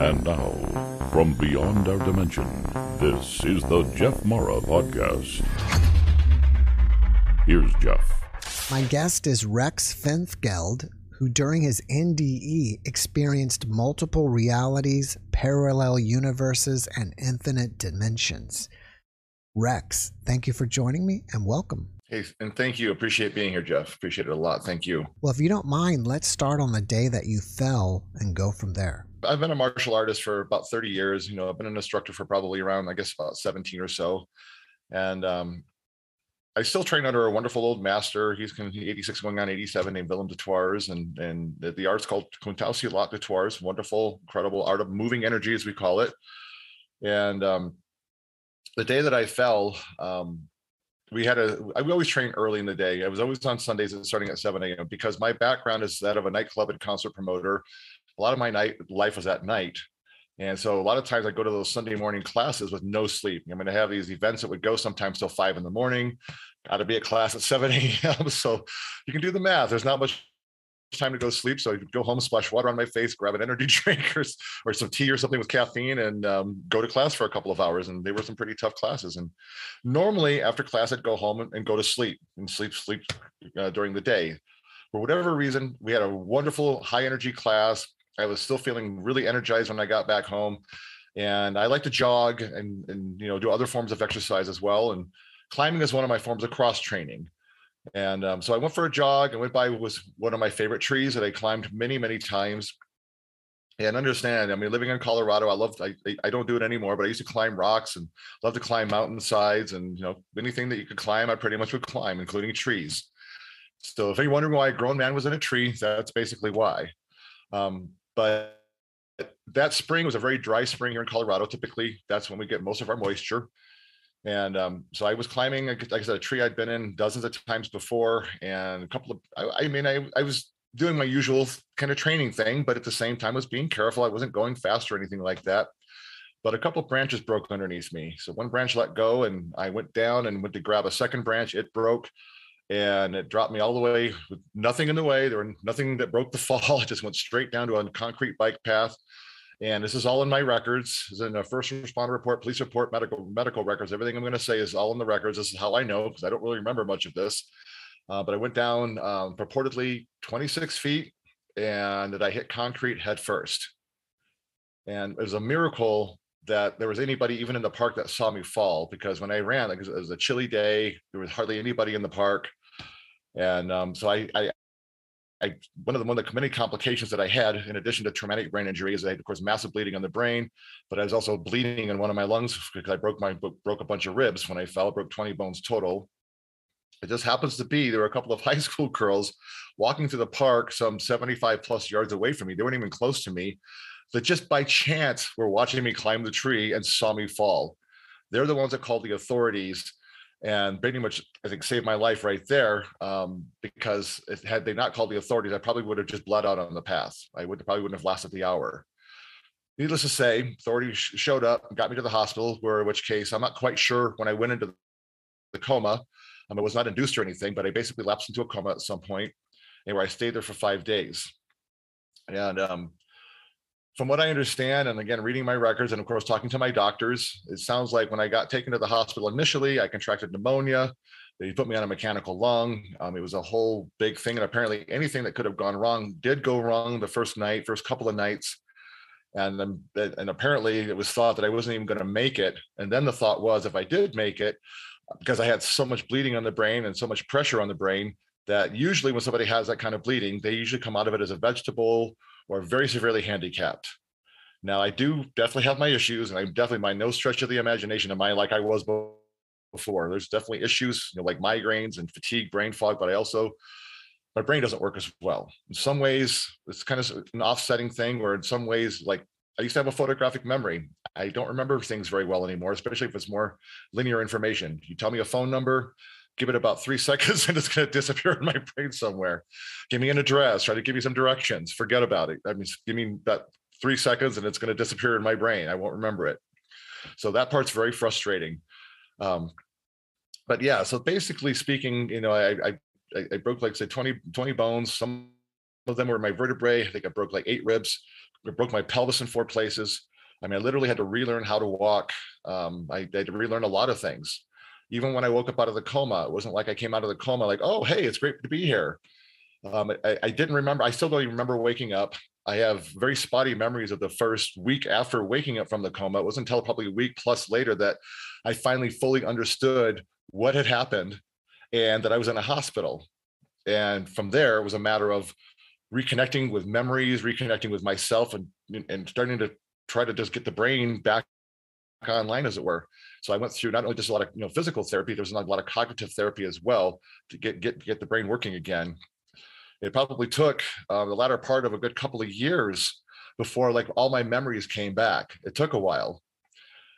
And now, from beyond our dimension, this is the Jeff Mara Podcast. Here's Jeff. My guest is Rex Finfgeld, who during his NDE experienced multiple realities, parallel universes, and infinite dimensions. Rex, thank you for joining me and welcome. Hey, and thank you. Appreciate being here, Jeff. Appreciate it a lot. Thank you. Well, if you don't mind, let's start on the day that you fell and go from there. I've been a martial artist for about 30 years. You know, I've been an instructor for probably around, I guess, about 17 or so. And um, I still train under a wonderful old master. He's 86 going on 87 named Willem de Thouars. And, and the, the art's called Kuntao Silat de Thouars. Wonderful, incredible art of moving energy, as we call it. And um, the day that I fell, um, we had a I always train early in the day. I was always on Sundays and starting at 7 a.m. because my background is that of a nightclub and concert promoter. A lot of my night life was at night. And so a lot of times I go to those Sunday morning classes with no sleep. I'm going to have these events that would go sometimes till five in the morning. Got to be at class at 7 a.m. So you can do the math. There's not much time to go sleep. So I'd go home, splash water on my face, grab an energy drink or, or some tea or something with caffeine and um, go to class for a couple of hours. And they were some pretty tough classes. And normally after class, I'd go home and, and go to sleep and sleep, sleep uh, during the day. For whatever reason, we had a wonderful high energy class. I was still feeling really energized when I got back home. And I like to jog and, and you know do other forms of exercise as well. And climbing is one of my forms of cross training. And um, so I went for a jog and went by was one of my favorite trees that I climbed many, many times. And understand, I mean, living in Colorado, I love, I, I don't do it anymore, but I used to climb rocks and love to climb mountainsides and, you know, anything that you could climb, I pretty much would climb, including trees. So if you're wondering why a grown man was in a tree, that's basically why. Um, but that spring was a very dry spring here in Colorado. Typically, that's when we get most of our moisture. And um, so I was climbing, like I said, a tree I'd been in dozens of times before, and a couple of, I, I mean, I, I was doing my usual kind of training thing, but at the same time, I was being careful. I wasn't going fast or anything like that. But a couple of branches broke underneath me. So one branch let go, and I went down and went to grab a second branch. It broke, and it dropped me all the way with nothing in the way. There were nothing that broke the fall. It just went straight down to a concrete bike path and this is all in my records. Is in a first responder report, police report, medical medical records. Everything I'm going to say is all in the records. This is how I know because I don't really remember much of this. Uh, but I went down um, purportedly 26 feet, and that I hit concrete head first. And it was a miracle that there was anybody even in the park that saw me fall because when I ran, like, it was a chilly day, there was hardly anybody in the park. And um, so I, I, I one of the one of the many complications that I had, in addition to traumatic brain injury, is I had, of course, massive bleeding on the brain, but I was also bleeding in one of my lungs because I broke my broke a bunch of ribs when I fell, broke 20 bones total. It just happens to be there were a couple of high school girls walking through the park some 75 plus yards away from me. They weren't even close to me, that just by chance were watching me climb the tree and saw me fall. They're the ones that called the authorities and pretty much I think saved my life right there um, because if, had they not called the authorities, I probably would have just bled out on the path. I would probably wouldn't have lasted the hour. Needless to say, authorities showed up, and got me to the hospital. Where, in which case, I'm not quite sure when I went into the coma. Um, it was not induced or anything, but I basically lapsed into a coma at some point, and where I stayed there for five days. And um, from what I understand, and again, reading my records and of course talking to my doctors, it sounds like when I got taken to the hospital initially, I contracted pneumonia. They put me on a mechanical lung. Um, it was a whole big thing. And apparently, anything that could have gone wrong did go wrong the first night, first couple of nights. And and apparently, it was thought that I wasn't even going to make it. And then the thought was, if I did make it, because I had so much bleeding on the brain and so much pressure on the brain, that usually when somebody has that kind of bleeding, they usually come out of it as a vegetable or very severely handicapped. Now, I do definitely have my issues, and I'm definitely by no stretch of the imagination am I like I was before. There's definitely issues, you know, like migraines and fatigue, brain fog, but I also my brain doesn't work as well. In some ways, it's kind of an offsetting thing, where in some ways, like I used to have a photographic memory. I don't remember things very well anymore, especially if it's more linear information. You tell me a phone number, give it about three seconds and it's going to disappear in my brain somewhere. Give me an address, try to give you some directions, forget about it. I mean, give me that three seconds and it's going to disappear in my brain. I won't remember it. So that part's very frustrating. Um, but yeah, so basically speaking, you know, I, I, I broke like say 20, 20 bones. Some of them were my vertebrae. I think I broke like eight ribs, I broke my pelvis in four places. I mean, I literally had to relearn how to walk. Um, I, I had to relearn a lot of things. Even when I woke up out of the coma, it wasn't like I came out of the coma like, oh, hey, it's great to be here. Um, I, I, didn't remember. I still don't even remember waking up. I have very spotty memories of the first week after waking up from the coma. It wasn't until probably a week plus later that I finally fully understood what had happened and that I was in a hospital. And from there, it was a matter of reconnecting with memories, reconnecting with myself, and and starting to try to just get the brain back online, as it were. So I went through not only just a lot of you know physical therapy, there's a lot of cognitive therapy as well to get get get the brain working again. It probably took uh, the latter part of a good couple of years before like all my memories came back. It took a while.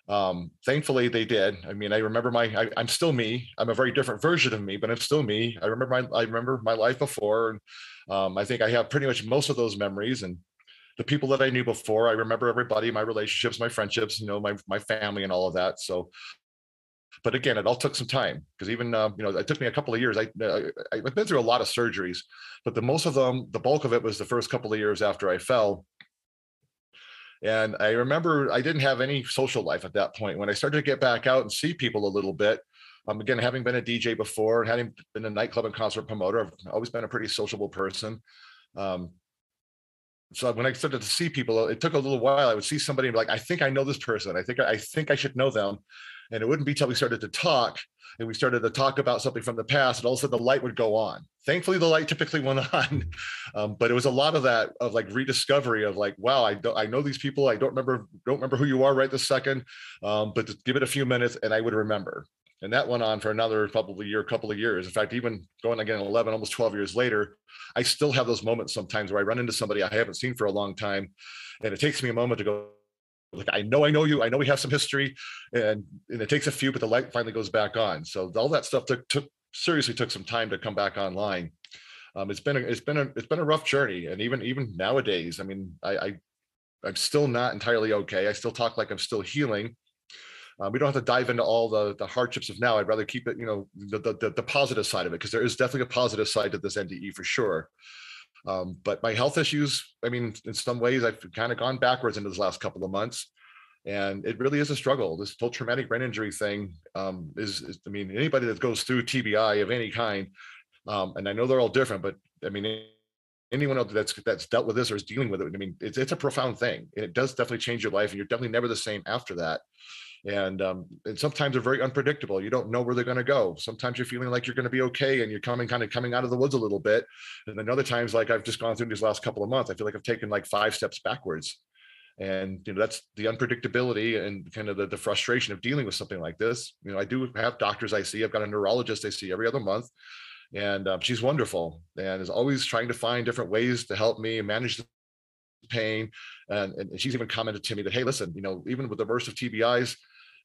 Um, thankfully, they did. I mean, I remember my. I, am still me. I'm a very different version of me, but I'm still me. I remember my. I remember my life before, and um, I think I have pretty much most of those memories. And the people that I knew before, I remember everybody, my relationships, my friendships, you know, my my family, and all of that. So but again, it all took some time because even uh, you know it took me a couple of years. I, I I've been through a lot of surgeries, but the most of them, the bulk of it was the first couple of years after I fell. And I remember I didn't have any social life at that point. When I started to get back out and see people a little bit, um, again, having been a DJ before and having been a nightclub and concert promoter, I've always been a pretty sociable person. Um, so when I started to see people, it took a little while. I would see somebody and be like, I think I know this person. I think I think I should know them. And it wouldn't be till we started to talk and we started to talk about something from the past, and all of a sudden the light would go on. Thankfully, the light typically went on, um, but it was a lot of that of like rediscovery of like, wow, I don't, I know these people. I don't remember, don't remember who you are right this second, um, but give it a few minutes and I would remember. And that went on for another probably year, couple of years. In fact, even going again 11, almost 12 years later, I still have those moments sometimes where I run into somebody I haven't seen for a long time, and it takes me a moment to go, like I know I know you, I know we have some history, and and it takes a few, but the light finally goes back on. So all that stuff took took seriously took some time to come back online. Um, it's been a, it's been a it's been a rough journey, and even even nowadays, I mean, I, I I'm still not entirely okay. I still talk like I'm still healing. Um, we don't have to dive into all the the hardships of now. I'd rather keep it, you know, the the, the positive side of it because there is definitely a positive side to this NDE for sure. Um, but my health issues, I mean, in some ways, I've kind of gone backwards into this last couple of months. And it really is a struggle. This whole traumatic brain injury thing um, is, is, I mean, anybody that goes through TBI of any kind, um, and I know they're all different, but I mean, anyone else that's that's dealt with this or is dealing with it, I mean, it's it's a profound thing. And it does definitely change your life, and you're definitely never the same after that and um, and sometimes they're very unpredictable. You don't know where they're going to go. Sometimes you're feeling like you're going to be okay, and you're coming kind of coming out of the woods a little bit. And then other times, like I've just gone through these last couple of months, I feel like I've taken like five steps backwards. And you know that's the unpredictability and kind of the, the frustration of dealing with something like this. You know, I do have doctors I see. I've got a neurologist I see every other month, and um, she's wonderful and is always trying to find different ways to help me manage the pain. And, and she's even commented to me that, hey, listen, you know, even with the worst of TBIs,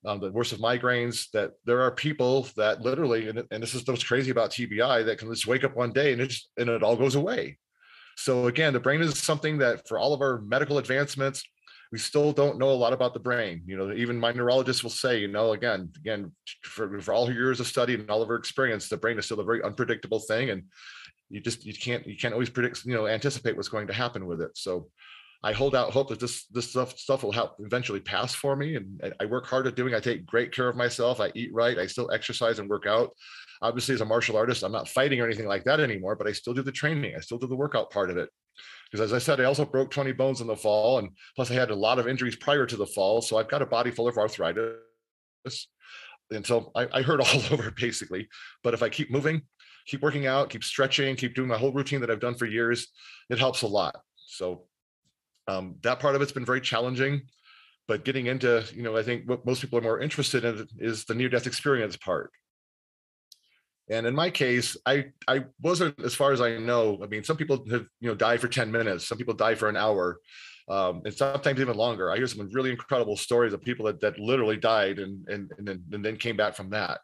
um, the worst of migraines, that there are people that literally, and, and this is what's crazy about TBI, that can just wake up one day and it and it all goes away. So again, the brain is something that for all of our medical advancements, we still don't know a lot about the brain. You know, even my neurologist will say, you know, again, again, for, for all her years of study and all of her experience, the brain is still a very unpredictable thing. And you just you can't you can't always predict, you know, anticipate what's going to happen with it. So I hold out hope that this this stuff stuff will help eventually pass for me. And I work hard at doing. I take great care of myself. I eat right. I still exercise and work out. Obviously, as a martial artist, I'm not fighting or anything like that anymore. But I still do the training. I still do the workout part of it. Because as I said, I also broke 20 bones in the fall, and plus I had a lot of injuries prior to the fall. So I've got a body full of arthritis. And so I, I hurt all over basically. But if I keep moving, keep working out, keep stretching, keep doing my whole routine that I've done for years, it helps a lot. So um, that part of it's been very challenging, but getting into, you know, I think what most people are more interested in is the near death experience part. And in my case, I I wasn't, as far as I know. I mean, some people have you know died for ten minutes. Some people die for an hour, um, and sometimes even longer. I hear some really incredible stories of people that that literally died and and and then, and then came back from that.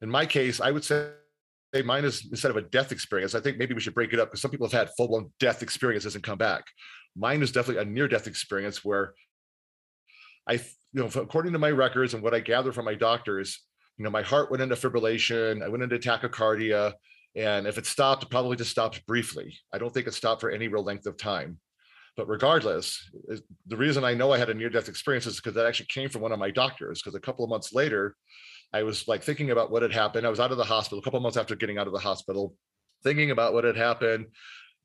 In my case, I would say mine is instead of a death experience. I think maybe we should break it up because some people have had full blown death experiences and come back. Mine is definitely a near death experience where I, you know, according to my records and what I gather from my doctors, you know, my heart went into fibrillation, I went into tachycardia, and if it stopped, it probably just stopped briefly. I don't think it stopped for any real length of time. But regardless, the reason I know I had a near death experience is because that actually came from one of my doctors. Because a couple of months later, I was like thinking about what had happened. I was out of the hospital a couple of months after getting out of the hospital, thinking about what had happened.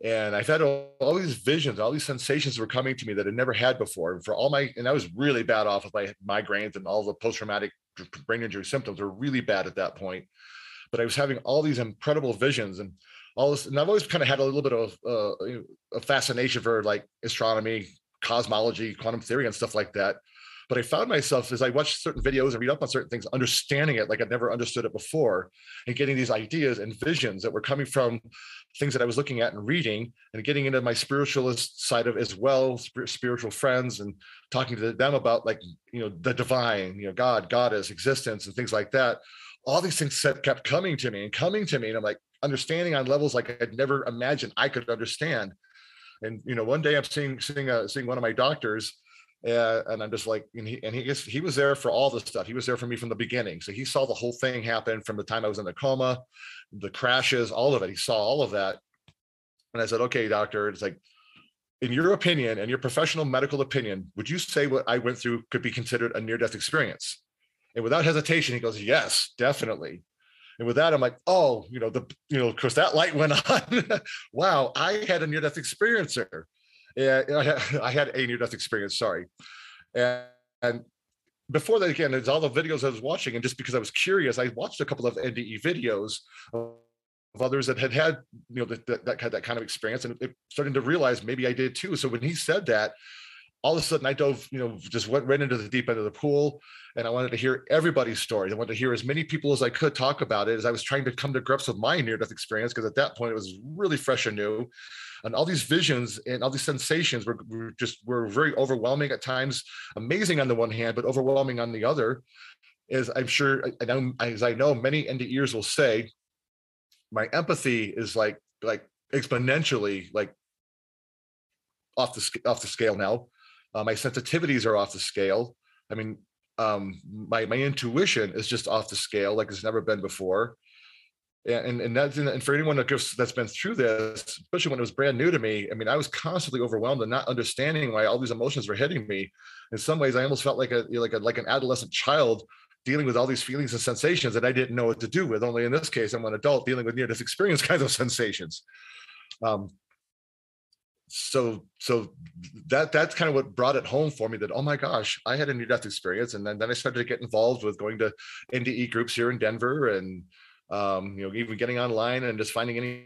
And I've had all, all these visions, all these sensations were coming to me that I never had before. And for all my, and I was really bad off with my migraines and all the post traumatic brain injury symptoms were really bad at that point. But I was having all these incredible visions and all this. And I've always kind of had a little bit of uh, a fascination for like astronomy, cosmology, quantum theory, and stuff like that. But I found myself as I watched certain videos and read up on certain things, understanding it like I'd never understood it before, and getting these ideas and visions that were coming from things that I was looking at and reading, and getting into my spiritualist side of as well, spiritual friends, and talking to them about like you know the divine, you know God, goddess, existence, and things like that. All these things kept coming to me and coming to me, and I'm like understanding on levels like I'd never imagined I could understand. And you know, one day I'm seeing seeing a, seeing one of my doctors uh, and I'm just like, and he and he he was there for all the stuff. He was there for me from the beginning. So he saw the whole thing happen from the time I was in the coma, the crashes, all of it. He saw all of that. And I said, okay, doctor, it's like, in your opinion and your professional medical opinion, would you say what I went through could be considered a near-death experience? And without hesitation, he goes, yes, definitely. And with that, I'm like, oh, you know, the, you know, of course that light went on. wow, I had a near-death experience Yeah, I had, I had a near-death experience. Sorry, and, and before that, again, there's all the videos I was watching, and just because I was curious, I watched a couple of NDE videos of others that had had you know that that, that, that kind of experience, and it, starting to realize maybe I did too. So when he said that, all of a sudden I dove, you know, just went right into the deep end of the pool. And I wanted to hear everybody's story. I wanted to hear as many people as I could talk about it as I was trying to come to grips with my near death experience, because at that point it was really fresh and new and all these visions and all these sensations were, were just were very overwhelming at times amazing on the one hand but overwhelming on the other is i'm sure as i know many NDErs will say my empathy is like like exponentially like off the off the scale now. Uh, my sensitivities are off the scale. I mean um my my intuition is just off the scale like it's never been before and and that's and for anyone that goes, that's been through this, especially when it was brand new to me. I mean, I was constantly overwhelmed and not understanding why all these emotions were hitting me. In some ways, I almost felt like a like a like an adolescent child dealing with all these feelings and sensations that I didn't know what to do with. Only in this case, I'm an adult dealing with near death experience kinds of sensations. Um, so so that that's kind of what brought it home for me that oh my gosh i had a near death experience and then, then i started to get involved with going to nde groups here in denver and um, you know, even getting online and just finding any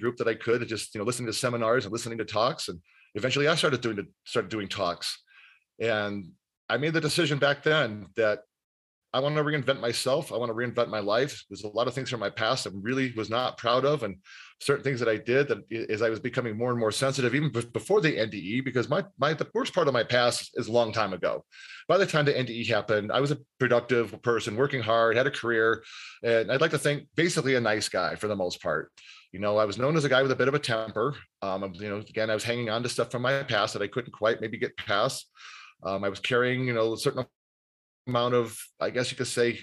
group that I could, just you know, listening to seminars and listening to talks. And eventually, I started doing started doing talks, and I made the decision back then that I want to reinvent myself. I want to reinvent my life. There's a lot of things from my past I really was not proud of, and certain things that I did that as I was becoming more and more sensitive, even before the NDE, because my my the worst part of my past is a long time ago. By the time the NDE happened, I was a productive person, working hard, had a career, and I'd like to think basically a nice guy for the most part. You know, I was known as a guy with a bit of a temper. Um, you know, again, I was hanging on to stuff from my past that I couldn't quite maybe get past. Um, I was carrying, you know, a certain amount of, I guess you could say,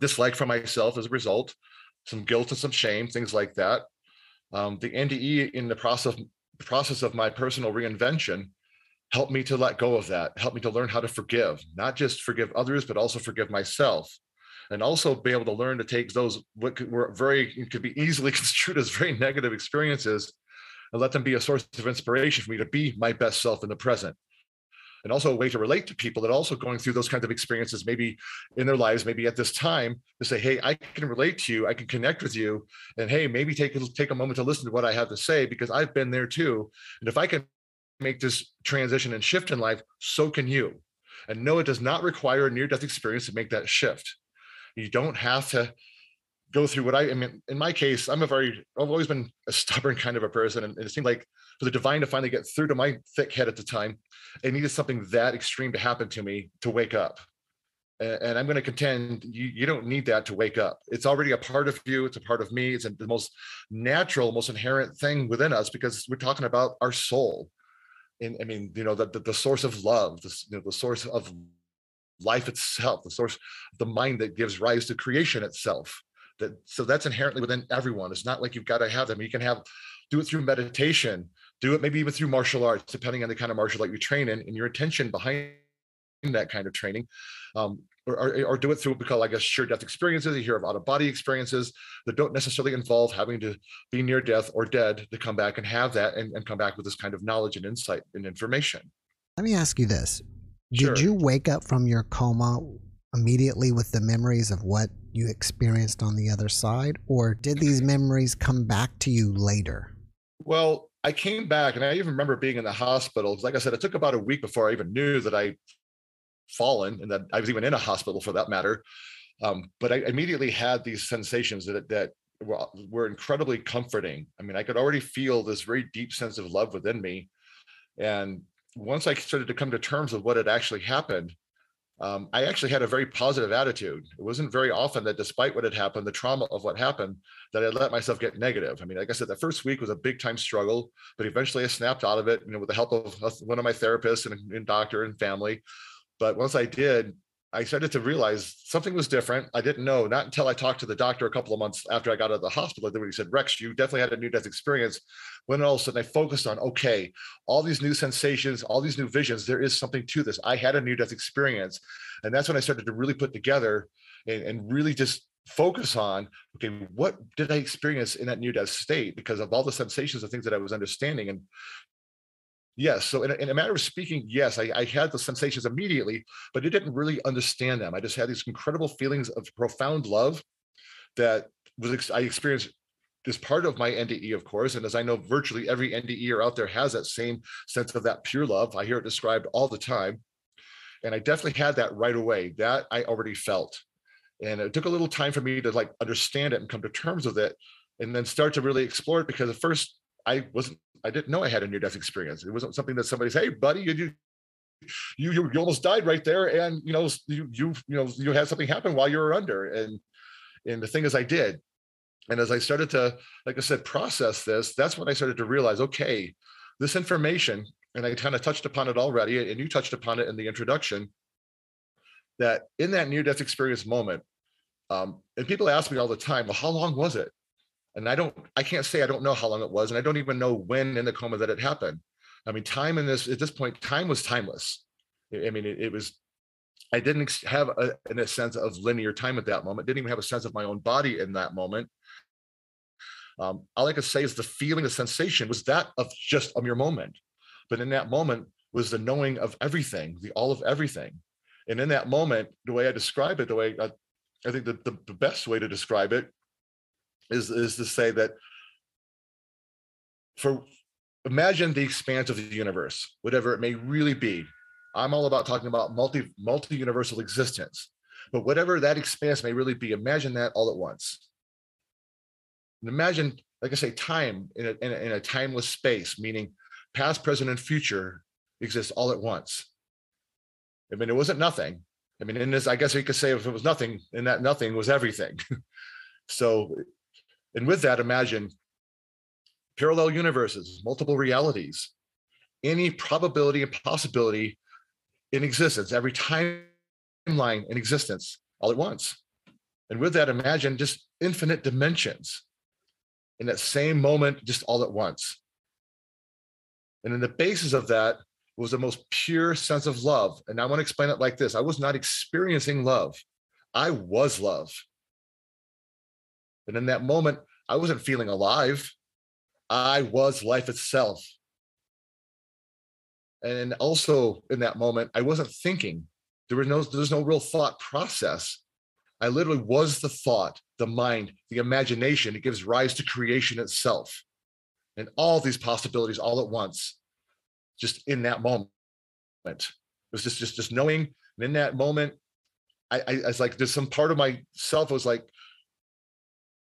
dislike for myself as a result, some guilt and some shame, things like that. Um, the NDE in the process process of my personal reinvention helped me to let go of that, helped me to learn how to forgive, not just forgive others, but also forgive myself. And also be able to learn to take those what were very could be easily construed as very negative experiences and let them be a source of inspiration for me to be my best self in the present and also a way to relate to people that are also going through those kinds of experiences, maybe in their lives, maybe at this time, to say, "Hey, I can relate to you. I can connect with you, and hey, maybe take take a moment to listen to what I have to say because I've been there too. And if I can make this transition and shift in life, so can you. And no, it does not require a near-death experience to make that shift. You don't have to go through what I, I mean, in my case, I'm a very, I've always been a stubborn kind of a person. And it seemed like for the divine to finally get through to my thick head at the time, it needed something that extreme to happen to me to wake up. And I'm going to contend you, you don't need that to wake up. It's already a part of you. It's a part of me. It's the most natural, most inherent thing within us because we're talking about our soul. And I mean, you know, the, the, the source of love, the, you know, the source of life itself, the source the mind that gives rise to creation itself. That so that's inherently within everyone. It's not like you've got to have them. You can have do it through meditation, do it maybe even through martial arts, depending on the kind of martial art you train in and your intention behind that kind of training. Um, or, or, or, do it through what we call, I guess, shared death experiences. You hear of out of body experiences that don't necessarily involve having to be near death or dead to come back and have that and, and come back with this kind of knowledge and insight and information. Let me ask you this Sure. Did you wake up from your coma immediately with the memories of what you experienced on the other side, or did these memories come back to you later? Well, I came back and I even remember being in the hospital. Like I said, it took about a week before I even knew that I fallen and that I was even in a hospital for that matter. Um, but I immediately had these sensations that that were, were incredibly comforting. I mean, I could already feel this very deep sense of love within me. And once I started to come to terms with what had actually happened, um, I actually had a very positive attitude. It wasn't very often that, despite what had happened, the trauma of what happened, that I let myself get negative. I mean, like I said, the first week was a big time struggle, but eventually I snapped out of it. You know, with the help of one of my therapists and, and doctor and family. But once I did, I started to realize something was different. I didn't know, not until I talked to the doctor a couple of months after I got out of the hospital. Then when he said, Rex, you definitely had a near death experience. When all of a sudden I focused on, okay, all these new sensations, all these new visions, there is something to this. I had a near death experience. And that's when I started to really put together and, and really just focus on, okay, what did I experience in that near death state because of all the sensations and things that I was understanding. And Yes. So, in a, in a, matter of speaking, yes, I, I, had the sensations immediately, but I didn't really understand them. I just had these incredible feelings of profound love that was I experienced as part of my NDE, of course. And as I know, virtually every NDE out there has that same sense of that pure love. I hear it described all the time. And I definitely had that right away. That I already felt. And it took a little time for me to like understand it and come to terms with it and then start to really explore it because at first I wasn't I didn't know I had a near death experience. It wasn't something that somebody said, "Hey, buddy, you you you you almost died right there, and you know you you you know you had something happen while you were under." And and the thing is, I did. And as I started to, like I said, process this, that's when I started to realize, okay, this information, and I kind of touched upon it already, and you touched upon it in the introduction, that in that near death experience moment, um, and people ask me all the time, well, how long was it? And I don't, I can't say I don't know how long it was, and I don't even know when in the coma that it happened. I mean, time in this at this point, time was timeless. I mean, it, it was. I didn't have a, a sense of linear time at that moment. Didn't even have a sense of my own body in that moment. Um, all I could say is the feeling, the sensation was that of just a mere moment, but in that moment was the knowing of everything, the all of everything. And in that moment, the way I describe it, the way I, I think the, the, the best way to describe it is is to say that for imagine the expanse of the universe, whatever it may really be. I'm all about talking about multi multi universal existence, but whatever that expanse may really be, imagine that all at once. And imagine, like I say, time in a, in a, in a timeless space, meaning past, present, and future exist all at once. I mean, it wasn't nothing. I mean, in this, I guess we could say if it was nothing, and that nothing was everything. so and with that, imagine parallel universes, multiple realities, any probability and possibility in existence, every timeline in existence all at once. And with that, imagine just infinite dimensions in that same moment, just all at once. And in the basis of that was the most pure sense of love. And I want to explain it like this I was not experiencing love, I was love. And in that moment, I wasn't feeling alive. I was life itself. And also in that moment, I wasn't thinking. There was no, there was no real thought process. I literally was the thought, the mind, the imagination. It gives rise to creation itself. And all these possibilities all at once, just in that moment. It was just just just knowing. And in that moment, I, I, I was like, there's some part of myself was like,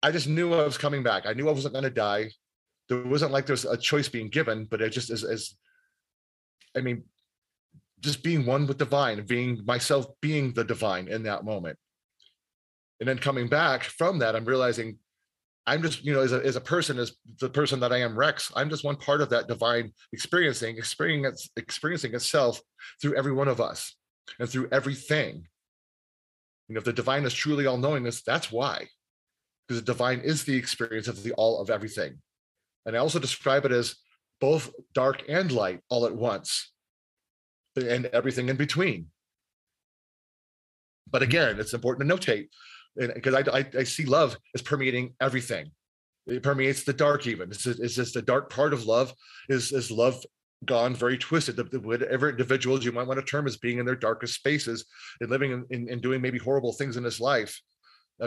I just knew I was coming back. I knew I wasn't going to die. There wasn't like there's a choice being given, but it just is as, I mean, just being one with divine, being myself, being the divine in that moment. And then coming back from that, I'm realizing I'm just, you know, as a, as a person, as the person that I am, Rex, I'm just one part of that divine experiencing, experiencing, experiencing itself through every one of us and through everything. You know, if the divine is truly all knowingness, that's why because the divine is the experience of the all of everything. And I also describe it as both dark and light all at once, and everything in between. But mm-hmm. again, it's important to notate because I, I, I, see love as permeating everything. It permeates the dark, even. It's, it's just the dark part of love is, is love gone very twisted. The, the, whatever individuals you might want to term as being in their darkest spaces and living in, in, and doing maybe horrible things in this life.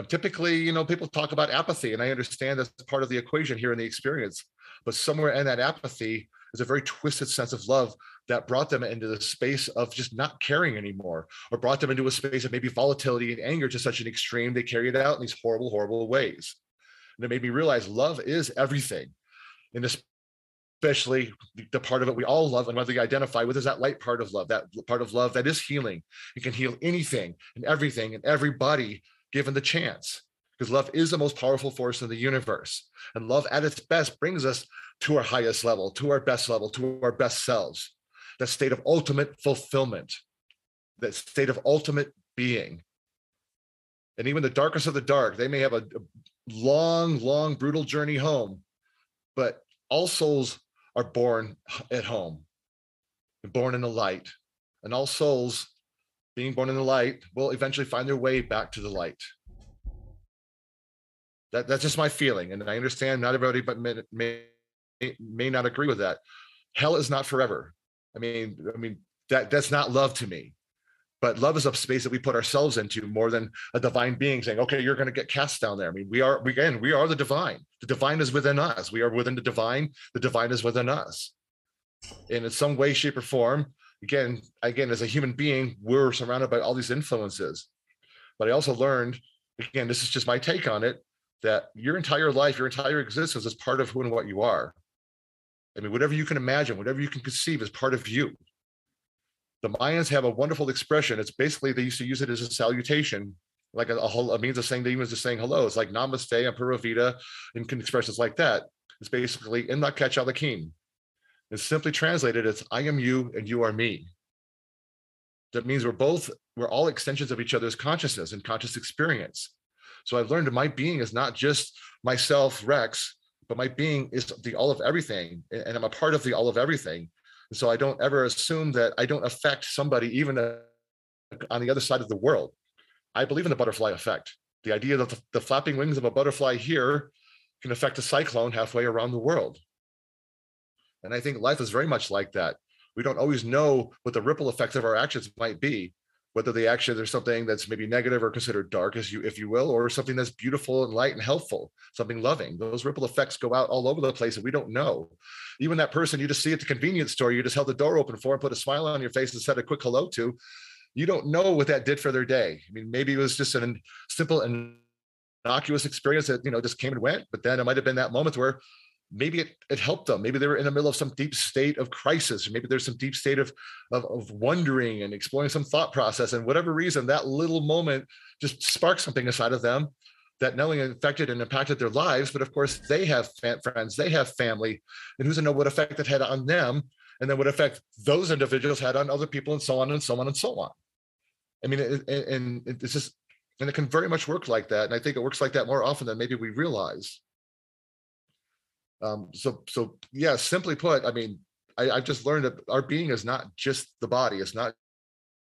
Typically, you know, people talk about apathy, and I understand that's part of the equation here in the experience. But somewhere in that apathy is a very twisted sense of love that brought them into the space of just not caring anymore, or brought them into a space of maybe volatility and anger to such an extreme they carry it out in these horrible, horrible ways. And it made me realize love is everything. And especially the part of it we all love and whether you identify with is that light part of love, that part of love that is healing. It can heal anything and everything and everybody given the chance because love is the most powerful force in the universe. And love at its best brings us to our highest level, to our best level, to our best selves, that state of ultimate fulfillment, that state of ultimate being. And even the darkest of the dark, they may have a, long, long, brutal journey home, but all souls are born at home, born in the light. And all souls being born in the light will eventually find their way back to the light. That, that's just my feeling. And I understand not everybody but may, may, may not agree with that. Hell is not forever. I mean, I mean, that that's not love to me. But love is a space that we put ourselves into more than a divine being saying, okay, you're going to get cast down there. I mean, we are, we, again, we are the divine. The divine is within us. We are within the divine. The divine is within us. And in some way, shape, or form, again, again, as a human being, we're surrounded by all these influences. But I also learned, again, this is just my take on it, that your entire life, your entire existence is part of who and what you are. I mean, whatever you can imagine, whatever you can conceive is part of you. The Mayans have a wonderful expression. It's basically, they used to use it as a salutation, like a, a, a means of saying, they even just saying hello. It's like namaste and pura vida and expressions like that. It's basically In Lak'ech Ala K'in. It's simply translated as I am you and you are me. That means we're both, we're all extensions of each other's consciousness and conscious experience. So I've learned my being is not just myself, Rex, but my being is the all of everything. And I'm a part of the all of everything. And so I don't ever assume that I don't affect somebody, even uh, on the other side of the world. I believe in the butterfly effect. The idea that the flapping wings of a butterfly here can affect a cyclone halfway around the world. And I think life is very much like that. We don't always know what the ripple effects of our actions might be, whether the action there's something that's maybe negative or considered dark, as you if you will, or something that's beautiful and light and helpful, something loving. Those ripple effects go out all over the place and we don't know. Even that person you just see at the convenience store, you just held the door open for and put a smile on your face and said a quick hello to. You don't know what that did for their day. I mean, maybe it was just a simple and innocuous experience that you know just came and went, but then it might have been that moment where maybe it, it helped them. Maybe they were in the middle of some deep state of crisis, maybe there's some deep state of, of, of wondering and exploring some thought process. And whatever reason, that little moment just sparked something inside of them that not only affected and impacted their lives, but of course they have friends, they have family, and who's to know what effect it had on them, and then what effect those individuals had on other people, and so on and so on and so on. I mean, it, and it's just, and it can very much work like that. And I think it works like that more often than maybe we realize. Um, so, so yeah, simply put, I mean, I, I've just learned that our being is not just the body. It's not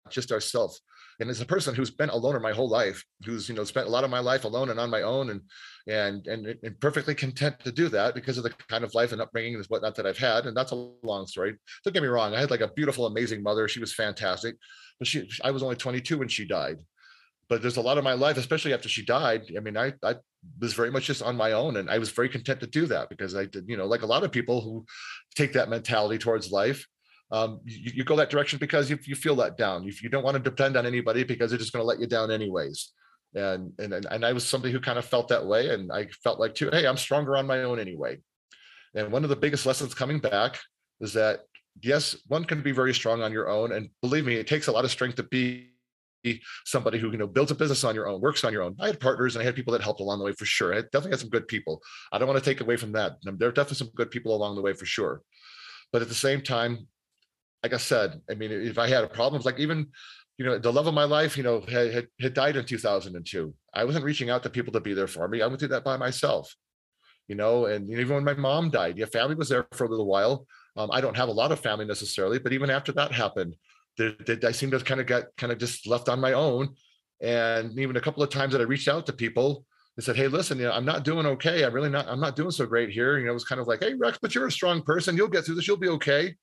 just ourself. And as a person who's been a loner my whole life, who's you know spent a lot of my life alone and on my own, and and and, and perfectly content to do that because of the kind of life and upbringing and whatnot that I've had. And that's a long story. Don't get me wrong. I had like a beautiful, amazing mother. She was fantastic, but she I was only 22 when she died but there's a lot of my life, especially after she died. I mean, I, I was very much just on my own and I was very content to do that because I did, you know, like a lot of people who take that mentality towards life, um, you, you, go that direction because you, you feel let down. If you don't want to depend on anybody because they're just going to let you down anyways. And, and, and I was somebody who kind of felt that way. And I felt like too, Hey, I'm stronger on my own anyway. And one of the biggest lessons coming back is that yes, one can be very strong on your own. And believe me, it takes a lot of strength to be somebody who you know builds a business on your own, works on your own. I had partners and I had people that helped along the way for sure. I definitely had some good people. I don't want to take away from that. There are definitely some good people along the way for sure. But at the same time, like I said, I mean, if I had a problem, like even you know, the love of my life, you know, had, had, had died in 2002. I wasn't reaching out to people to be there for me. I went through that by myself. you know, and even when my mom died, yeah, family was there for a little while. Um, I don't have a lot of family necessarily, but even after that happened, I seem to have kind of got kind of just left on my own. And even a couple of times that I reached out to people, they said, "Hey, listen, you know, I'm not doing okay. I'm really not. I'm not doing so great here." You know, it was kind of like, "Hey, Rex, but you're a strong person. You'll get through this. You'll be okay."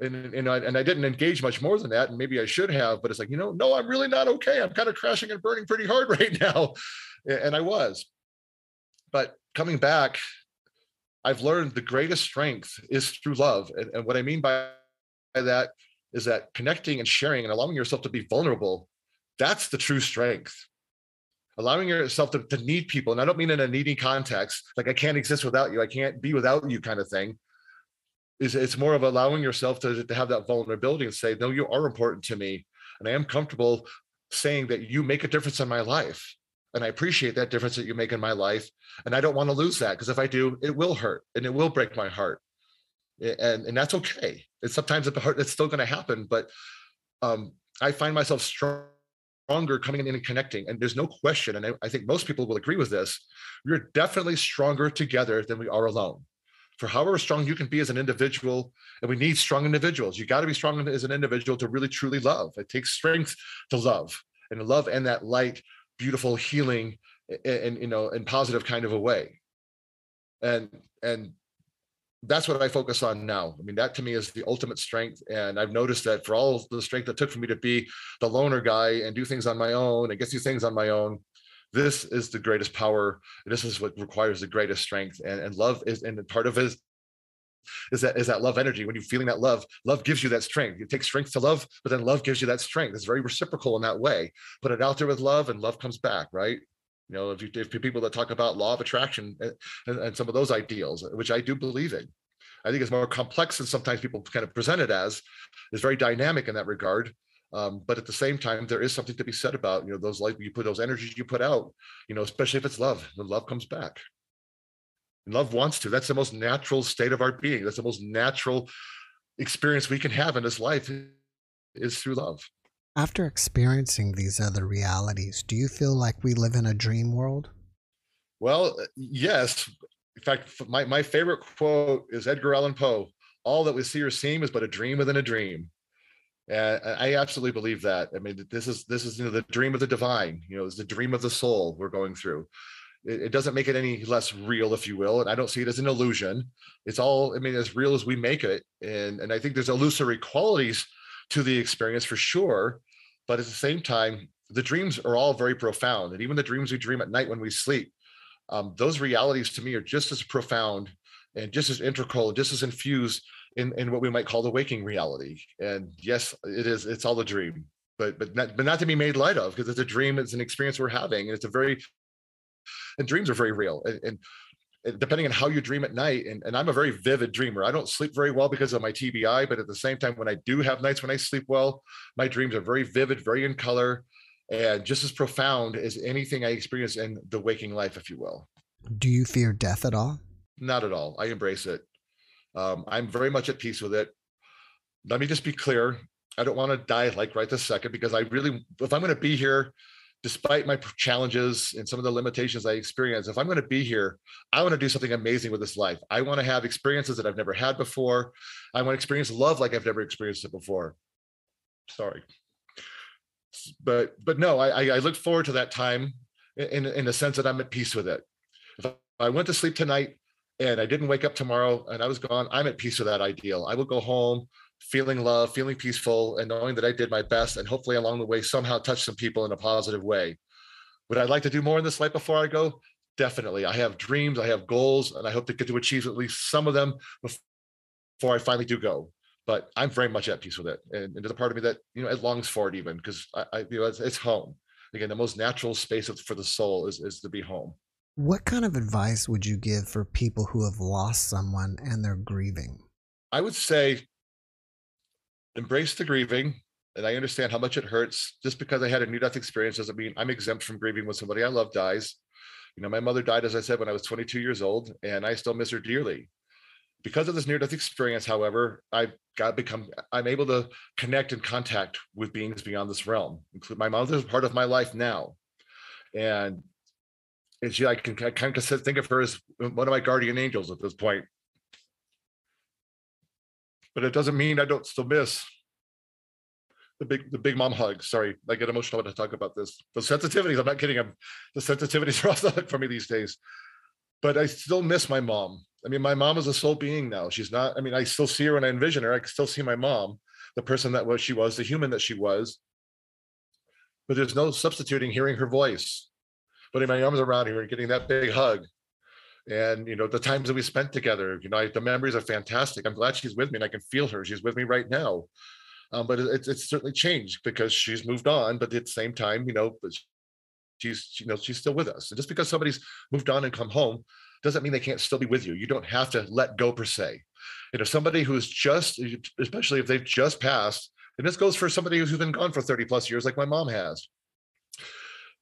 And and I, and I didn't engage much more than that, and maybe I should have. But it's like, you know, no, I'm really not okay. I'm kind of crashing and burning pretty hard right now, and I was. But coming back, I've learned the greatest strength is through love, and, and what I mean by that is that connecting and sharing and allowing yourself to be vulnerable. That's the true strength allowing yourself to, to need people and i don't mean in a needy context like i can't exist without you i can't be without you kind of thing is it's more of allowing yourself to, to have that vulnerability and say no you are important to me and i am comfortable saying that you make a difference in my life and i appreciate that difference that you make in my life and i don't want to lose that because if i do it will hurt and it will break my heart and and that's okay it's sometimes it's still going to happen but um, i find myself strong stronger coming in and connecting. And there's no question, and I, I think most people will agree with this, we're definitely stronger together than we are alone. For however strong you can be as an individual, and we need strong individuals. You got to be strong as an individual to really truly love. It takes strength to love and love and that light, beautiful, healing, and, you know, in positive kind of a way. And and that's what I focus on now. I mean, that to me is the ultimate strength. And I've noticed that for all the strength that took for me to be the loner guy and do things on my own and get through things on my own, this is the greatest power. This is what requires the greatest strength. And, and love is, and part of it is that is that love energy. When you're feeling that love, love gives you that strength. It takes strength to love, but then love gives you that strength. It's very reciprocal in that way. Put it out there with love, and love comes back, right? You know, if you if people that talk about law of attraction and, and some of those ideals, which I do believe in, I think it's more complex than sometimes people kind of present it as. It's very dynamic in that regard. Um, but at the same time, there is something to be said about you know those light you put those energies you put out. You know, especially if it's love, when love comes back. And love wants to. That's the most natural state of our being. That's the most natural experience we can have in this life is through love. After experiencing these other realities, do you feel like we live in a dream world? Well, uh, yes. In fact, my, my favorite quote is Edgar Allan Poe All that we see or seem is but a dream within a dream. And I absolutely believe that. I mean, this is this is you know the dream of the divine. You know, it's the dream of the soul we're going through. It, it, doesn't make it any less real, if you will. And I don't see it as an illusion. It's all, I mean, as real as we make it. And and I think there's illusory qualities to the experience for sure. But at the same time, the dreams are all very profound. And even the dreams we dream at night when we sleep, um, those realities to me are just as profound and just as integral, just as infused in, in what we might call the waking reality. And yes, it is, it's all a dream, but but not, but not to be made light of because it's a dream, it's an experience we're having, and it's a very and dreams are very real. And, and depending on how you dream at night and, and i'm a very vivid dreamer i don't sleep very well because of my tbi but at the same time when i do have nights when i sleep well my dreams are very vivid very in color and just as profound as anything I experience in the waking life, if you will. Do you fear death at all? Not at all. I embrace it. Um, I'm very much at peace with it. Let me just be clear. I don't want to die like right this second because I really, if I'm going to be here, despite my challenges and some of the limitations I experience, if I'm going to be here, I want to do something amazing with this life. I want to have experiences that I've never had before. I want to experience love like I've never experienced it before. Sorry but but no, I I look forward to that time in in the sense that I'm at peace with it. If I went to sleep tonight and I didn't wake up tomorrow and I was gone, I'm at peace with that ideal. I will go home feeling love, feeling peaceful, and knowing that I did my best and hopefully along the way somehow touch some people in a positive way. Would I like to do more in this life before I go? Definitely. I have dreams, I have goals, and I hope to get to achieve at least some of them before I finally do go but I'm very much at peace with it. And, and there's a part of me that, you know, it longs for it even because I, I, you know, it's, it's home. Again, the most natural space for the soul is, is to be home. What kind of advice would you give for people who have lost someone and they're grieving? I would say embrace the grieving. And I understand how much it hurts. Just because I had a near death experience doesn't mean I'm exempt from grieving when somebody I love dies. You know, my mother died, as I said, when I was 22 years old, and I still miss her dearly because of this near death experience however i've got become i'm able to connect and contact with beings beyond this realm include my mother mother's part of my life now and and she, I can I kind of think of her as one of my guardian angels at this point. But it doesn't mean I don't still miss the big the big mom hug. Sorry, I get emotional when I talk about this. The sensitivities, I'm not kidding. I'm the sensitivities are off the hook for me these days. But I still miss my mom. I mean, my mom is a soul being now. She's not, I mean, I still see her when I envision her. I can still see my mom, the person that was she was, the human that she was. But there's no substituting hearing her voice, putting my arms around her and getting that big hug. And you know, the times that we spent together, you know, I, the memories are fantastic. I'm glad she's with me and I can feel her. She's with me right now. Um, but it's it's certainly changed because she's moved on. But at the same time, you know, she's you know she's still with us. And just because somebody's moved on and come home doesn't mean they can't still be with you. You don't have to let go per se. You know, somebody who's just, especially if they've just passed, and this goes for somebody who's been gone for 30 plus years, like my mom has.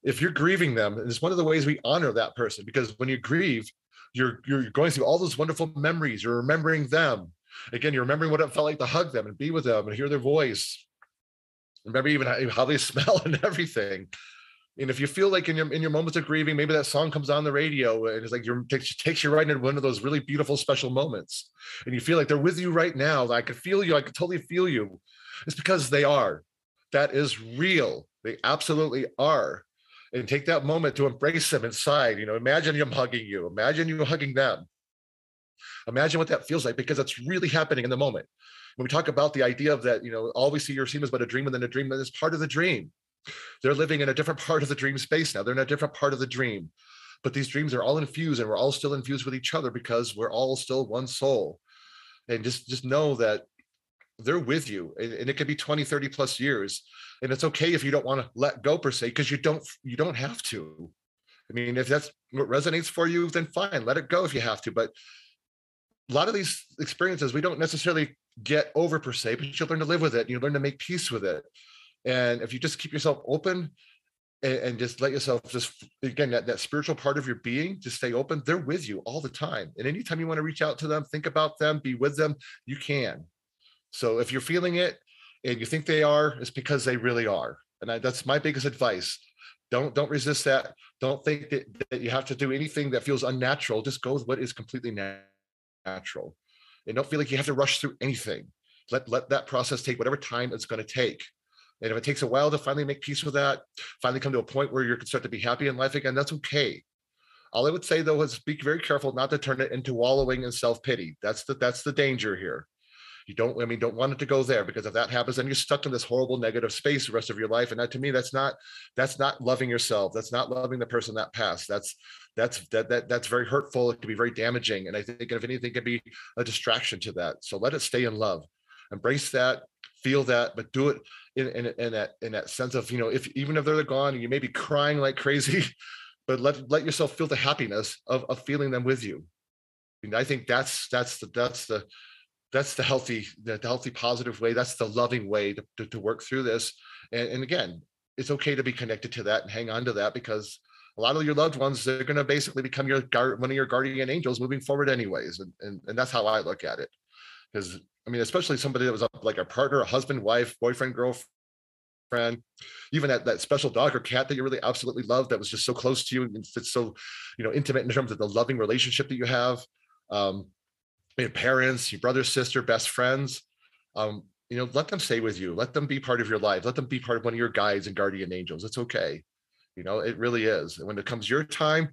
If you're grieving them, it's one of the ways we honor that person because when you grieve, you're you're going through all those wonderful memories. You're remembering them. Again, you're remembering what it felt like to hug them and be with them and hear their voice. Remember even how, they smell and everything. And if you feel like in your in your moments of grieving, maybe that song comes on the radio and it's like you takes, takes you right into one of those really beautiful special moments, and you feel like they're with you right now. I could feel you. I could totally feel you. It's because they are. That is real. They absolutely are. And take that moment to embrace them inside. You know, imagine them hugging you. Imagine you hugging them. Imagine what that feels like because that's really happening in the moment. When we talk about the idea of that, you know, all we see or seem is but a dream and then a dream, that is part of the dream. They're living in a different part of the dream space now. They're in a different part of the dream. But these dreams are all infused and we're all still infused with each other because we're all still one soul. And just just know that they're with you and, it could be 20 30 plus years and it's okay if you don't want to let go per se because you don't you don't have to i mean if that's what resonates for you then fine let it go if you have to but a lot of these experiences we don't necessarily get over per se but you learn to live with it you learn to make peace with it and if you just keep yourself open and, and just let yourself just again that, that spiritual part of your being just stay open, they're with you all the time. And anytime you want to reach out to them, think about them, be with them, you can. So if you're feeling it and you think they are, it's because they really are. And I, that's my biggest advice. Don't don't resist that. Don't think that, that you have to do anything that feels unnatural. Just go with what is completely natural. And don't feel like you have to rush through anything. Let let that process take whatever time it's going to take. And if it takes a while to finally make peace with that, finally come to a point where you can start to be happy in life again, that's okay. All I would say though is be very careful not to turn it into wallowing in self-pity. That's the that's the danger here. You don't, I mean, don't want it to go there because if that happens, then you're stuck in this horrible negative space the rest of your life. And that to me, that's not that's not loving yourself. That's not loving the person that passed. That's that's that, that that's very hurtful. It can be very damaging. And I think if anything, can be a distraction to that. So let it stay in love. Embrace that, feel that, but do it in, in, in that in that sense of you know if even if they're gone and you may be crying like crazy but let let yourself feel the happiness of, of feeling them with you and i think that's that's the that's the that's the healthy the healthy positive way that's the loving way to, to, to work through this. And, and again it's okay to be connected to that and hang on to that because a lot of your loved ones they're going to basically become your guard one of your guardian angels moving forward anyways. And, and, and that's how i look at it. Because I mean, especially somebody that was like a partner, a husband, wife, boyfriend, girlfriend, even that, that special dog or cat that you really absolutely love that was just so close to you and it's so, you know, intimate in terms of the loving relationship that you have. Um, your parents, your brother, sister, best friends. Um, you know, let them stay with you. Let them be part of your life. Let them be part of one of your guides and guardian angels. It's okay. You know, it really is. And when it comes your time,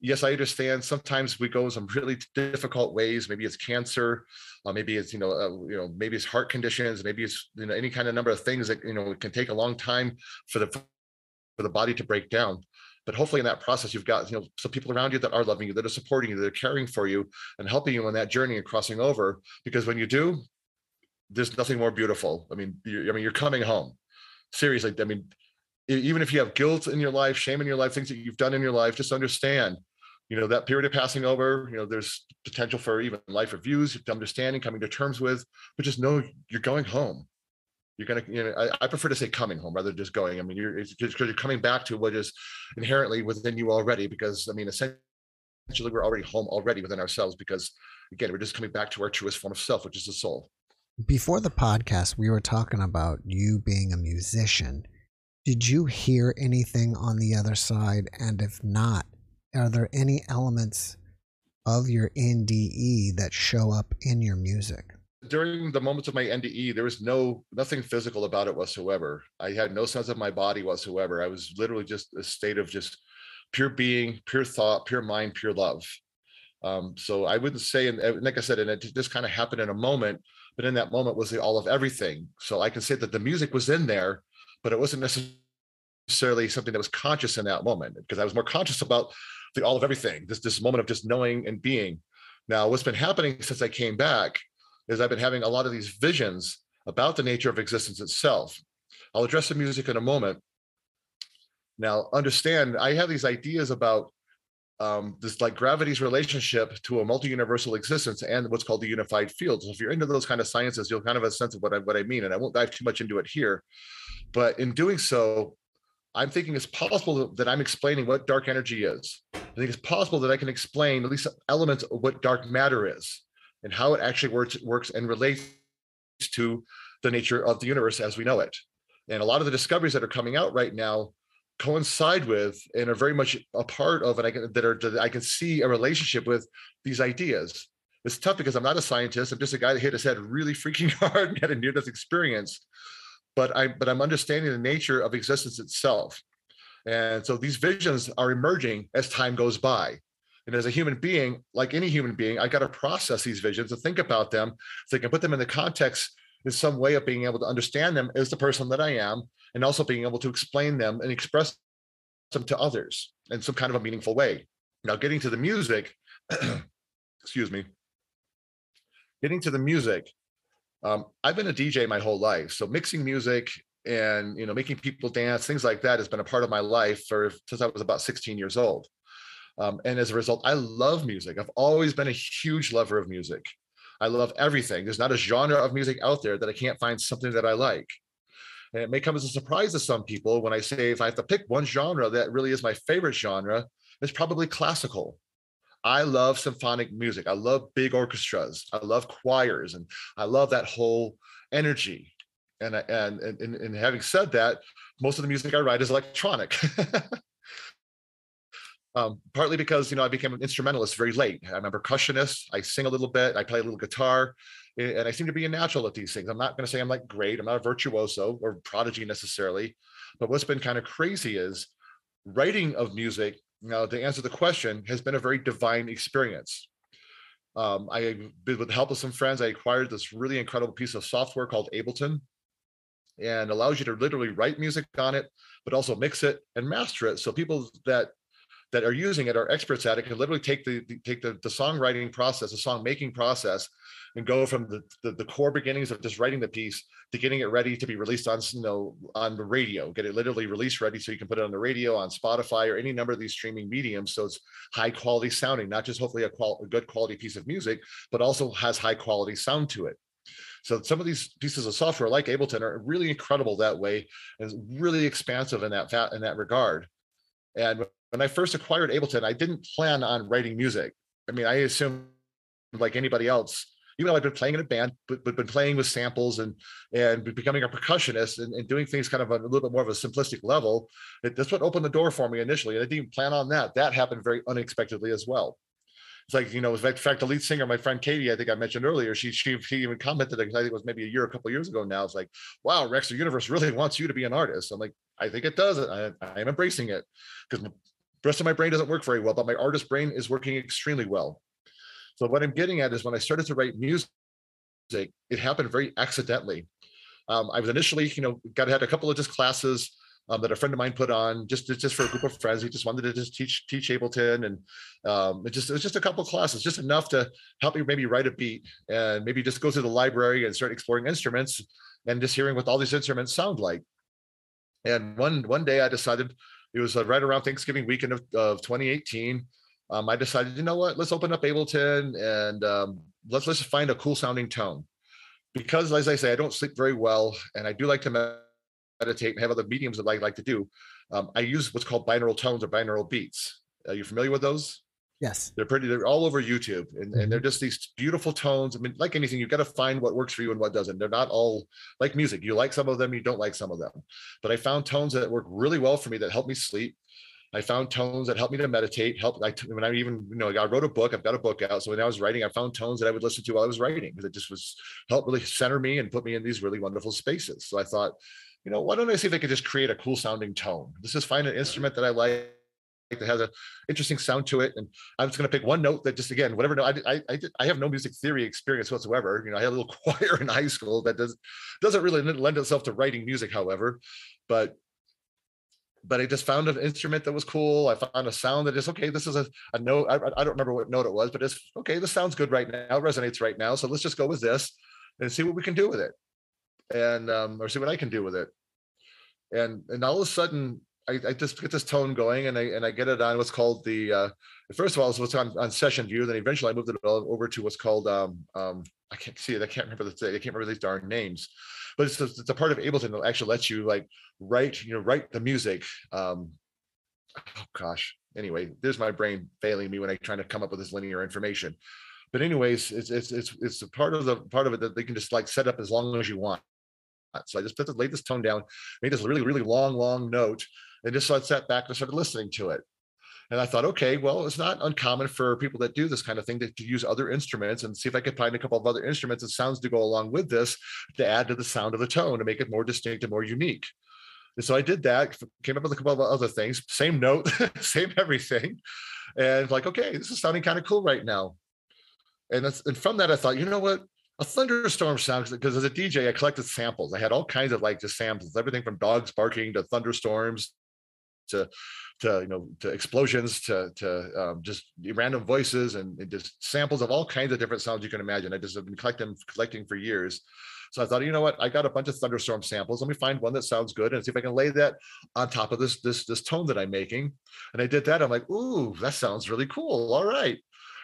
yes, I understand. Sometimes we go some really difficult ways. Maybe it's cancer, uh, maybe it's you know, uh, you know, maybe it's heart conditions, maybe it's you know any kind of number of things that you know it can take a long time for the for the body to break down. But hopefully, in that process, you've got you know some people around you that are loving you, that are supporting you, that are caring for you, and helping you on that journey and crossing over. Because when you do, there's nothing more beautiful. I mean, I mean, you're coming home. Seriously, I mean, even if you have guilt in your life, shame in your life, things that you've done in your life, just understand you know that period of passing over you know there's potential for even life reviews understanding coming to terms with but just know you're going home you're gonna you know I, I prefer to say coming home rather than just going. I mean you're because you're coming back to what is inherently within you already because i mean essentially we're already home already within ourselves because again we're just coming back to our truest form of self which is the soul. Before the podcast we were talking about you being a musician. Did you hear anything on the other side? And if not are there any elements of your NDE that show up in your music? During the moments of my NDE, there was no nothing physical about it whatsoever. I had no sense of my body whatsoever. I was literally just a state of just pure being, pure thought, pure mind, pure love. Um, so I wouldn't say, and like I said, and it just kind of happened in a moment, but in that moment was the all of everything. So I can say that the music was in there, but it wasn't necessarily something that was conscious in that moment because I was more conscious about the all of everything, this this moment of just knowing and being. Now, what's been happening since I came back is I've been having a lot of these visions about the nature of existence itself. I'll address the music in a moment. Now, understand, I have these ideas about um, this like gravity's relationship to a multi-universal existence and what's called the unified field. So if you're into those kind of sciences, you'll kind of have a sense of what I, what I mean. And I won't dive too much into it here. But in doing so, I'm thinking it's possible that I'm explaining what dark energy is. I think it's possible that I can explain at least elements of what dark matter is and how it actually works, works and relates to the nature of the universe as we know it. And a lot of the discoveries that are coming out right now coincide with and are very much a part of, and I can that are that I can see a relationship with these ideas. It's tough because I'm not a scientist. I'm just a guy that hit his head really freaking hard and had a near-death experience. But I but I'm understanding the nature of existence itself. And so these visions are emerging as time goes by. And as a human being, like any human being, I got to process these visions and think about them so I can put them in the context in some way of being able to understand them as the person that I am, and also being able to explain them and express them to others in some kind of a meaningful way. Now, getting to the music, excuse me, getting to the music, um, I've been a DJ my whole life. So mixing music and you know making people dance, things like that, has been a part of my life for since I was about 16 years old. Um, and as a result, I love music. I've always been a huge lover of music. I love everything. There's not a genre of music out there that I can't find something that I like. And it may come as a surprise to some people when I say if I have to pick one genre that really is my favorite genre, it's probably classical. I love symphonic music. I love big orchestras. I love choirs, and I love that whole energy. And and and, and having said that, most of the music I write is electronic. um, partly because you know I became an instrumentalist very late. I'm a percussionist. I sing a little bit. I play a little guitar, and I seem to be a natural at these things. I'm not going to say I'm like great. I'm not a virtuoso or prodigy necessarily, but what's been kind of crazy is writing of music. You know, to answer the question, has been a very divine experience. Um, I, with the help of some friends, I acquired this really incredible piece of software called Ableton, and allows you to literally write music on it, but also mix it and master it. So people that that are using it are experts at it can literally take the, the take the, the songwriting process, the song making process, and go from the, the, the core beginnings of just writing the piece to getting it ready to be released on you know on the radio. Get it literally release ready so you can put it on the radio, on Spotify, or any number of these streaming mediums. So it's high quality sounding, not just hopefully a, qual- a good quality piece of music, but also has high quality sound to it. So some of these pieces of software like Ableton are really incredible that way and really expansive in that in that regard. And when I first acquired Ableton, I didn't plan on writing music. I mean, I assumed like anybody else, even though I'd been playing in a band, but, but been playing with samples and and becoming a percussionist and, and doing things kind of a, a, little bit more of a simplistic level. It, that's what opened the door for me initially. And I didn't plan on that. That happened very unexpectedly as well. It's like, you know, in fact, the lead singer, my friend Katie, I think I mentioned earlier, she she, she even commented, I think it was maybe a year, a couple years ago now. It's like, wow, Rex, the universe really wants you to be an artist. I'm like, I think it does. I, I am embracing it because the rest of my brain doesn't work very well, but my artist brain is working extremely well. So what I'm getting at is when I started to write music, it happened very accidentally. Um, I was initially, you know, got had a couple of just classes um, that a friend of mine put on just just for a group of friends. He just wanted to just teach teach Ableton, and um, it just it was just a couple of classes, just enough to help me maybe write a beat and maybe just go to the library and start exploring instruments and just hearing what all these instruments sound like. And one one day I decided it was uh, right around Thanksgiving weekend of, of 2018. Um, I decided, you know what, let's open up Ableton and um, let's let's find a cool sounding tone. Because as I say, I don't sleep very well, and I do like to meditate and have other mediums that I like to do. Um, I use what's called binaural tones or binaural beats. Are you familiar with those? Yes. They're pretty, they're all over YouTube and, and they're mm-hmm. just these beautiful tones. I mean, like anything, you've got to find what works for you and what doesn't. They're not all like music. You like some of them, you don't like some of them. But I found tones that work really well for me that help me sleep. I found tones that helped me to meditate. Help I when I even you know I wrote a book. I've got a book out. So when I was writing, I found tones that I would listen to while I was writing because it just was helped really center me and put me in these really wonderful spaces. So I thought, you know, why don't I see if I could just create a cool sounding tone? Let's just find an instrument that I like that has an interesting sound to it. And I'm just going to pick one note that just again, whatever note I, I, I, I, have no music theory experience whatsoever. You know, I had a little choir in high school that does, doesn't really lend itself to writing music, however, but but I just found an instrument that was cool. I found a sound that is okay. This is a, a note. I, I don't remember what note it was, but it's okay. This sounds good right now. Resonates right now. So let's just go with this and see what we can do with it, and um, or see what I can do with it. And and all of a sudden, I, I just get this tone going, and I and I get it on what's called the. Uh, first of all, it's what's on, on session view. Then eventually, I moved it over to what's called um, um, I can't see it. I can't remember the I can't remember these darn names but it's it's a part of Ableton that actually lets you like write, you know, write the music. Um, oh gosh. Anyway, there's my brain failing me when I try to come up with this linear information. But anyways, it's it's it's it's a part of the part of it that they can just like set up as long as you want. So I just put laid this tone down, made this really really long long note, and just so I sat back and started listening to it. And I thought, okay, well, it's not uncommon for people that do this kind of thing to, use other instruments and see if I could find a couple of other instruments and sounds to go along with this to add to the sound of the tone to make it more distinct and more unique. And so I did that, came up with a couple of other things, same note, same everything. And like, okay, this is sounding kind of cool right now. And, and from that, I thought, you know what? a thunderstorm sound because as a DJ, I collected samples. I had all kinds of like just samples, everything from dogs barking to thunderstorms to to you know to explosions to to um, just random voices and, and, just samples of all kinds of different sounds you can imagine. I just have been collecting collecting for years. So I thought, you know what, I got a bunch of thunderstorm samples. Let me find one that sounds good and see if I can lay that on top of this this this tone that I'm making. And I did that. I'm like, ooh, that sounds really cool. All right.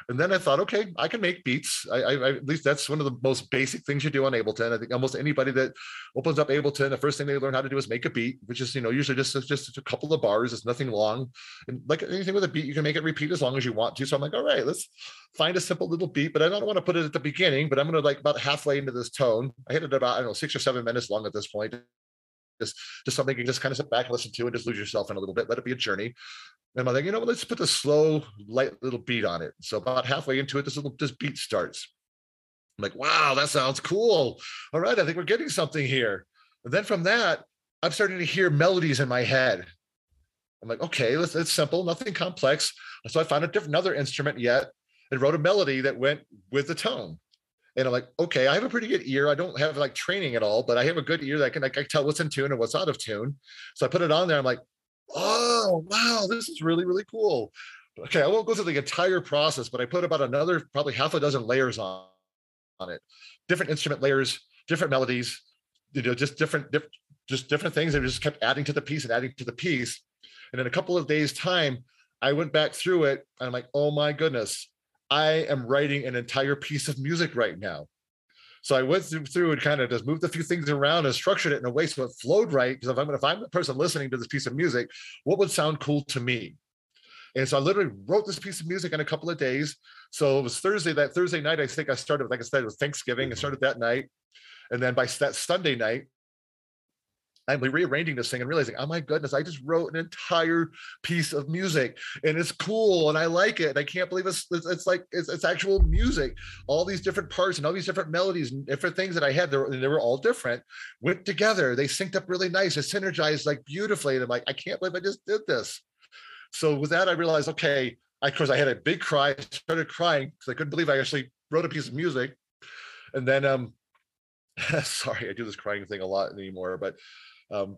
And then I thought, okay, I can make beats. I, I, at least that's one of the most basic things you do on Ableton. I think almost anybody that opens up Ableton, the first thing they learn how to do is make a beat, which is you know usually just just a couple of bars. It's nothing long, and like anything with a beat, you can make it repeat as long as you want to. So I'm like, all right, let's find a simple little beat, but I don't want to put it at the beginning. But I'm going to like about halfway into this tone. I hit it about I don't know six or seven minutes long at this point just just something you can just kind of sit back and listen to and just lose yourself in a little bit let it be a journey and I'm like, you know let's put the slow, light little beat on it. So about halfway into it, this little this beat starts. I'm like, wow, that sounds cool. All right, I think we're getting something here. And then from that, I'm starting to hear melodies in my head. I'm like, okay, let's, it's simple, nothing complex. So I found a different another instrument yet and wrote a melody that went with the tone. And I'm like, okay, I have a pretty good ear. I don't have like training at all, but I have a good ear that can like I tell what's in tune and what's out of tune. So I put it on there. I'm like, oh wow this is really really cool okay i won't go through the entire process but i put about another probably half a dozen layers on on it different instrument layers different melodies you know just different diff, just different things that just kept adding to the piece and adding to the piece and in a couple of days time i went back through it and i'm like oh my goodness i am writing an entire piece of music right now so I went through, and kind of just moved a few things around and structured it in a way so it flowed right. Because if I'm if I'm the person listening to this piece of music, what would sound cool to me? And so I literally wrote this piece of music in a couple of days. So it was Thursday. That Thursday night, I think I started. Like I said, it was Thanksgiving. I mm-hmm. started that night, and then by that Sunday night, I'm rearranging this thing and realizing, oh my goodness, I just wrote an entire piece of music and it's cool and I like it. I can't believe it's it's, it's like it's, it's, actual music. All these different parts and all these different melodies and different things that I had, they were, they were all different, went together. They synced up really nice. It synergized like beautifully. And I'm like, I can't believe I just did this. So with that, I realized, okay, I, of course, I had a big cry. I started crying because I couldn't believe I actually wrote a piece of music. And then, um, sorry, I do this crying thing a lot anymore, but um,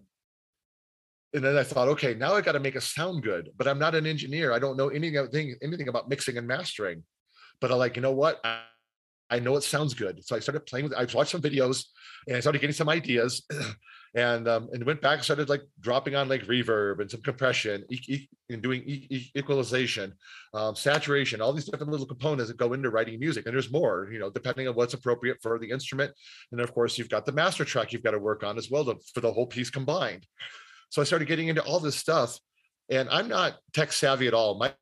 and then I thought, okay, now I got to make it sound good, but I'm not an engineer. I don't know anything anything about mixing and mastering. But I like, you know what? I, I know it sounds good. So I started playing with. I watched some videos, and I started getting some ideas, and um, and went back and started like dropping on like reverb and some compression, e- e- and doing e- equalization, um, saturation, all these different little components that go into writing music. And there's more, you know, depending on what's appropriate for the instrument. And of course, you've got the master track you've got to work on as well to, for the whole piece combined. So I started getting into all this stuff, and I'm not tech savvy at all. My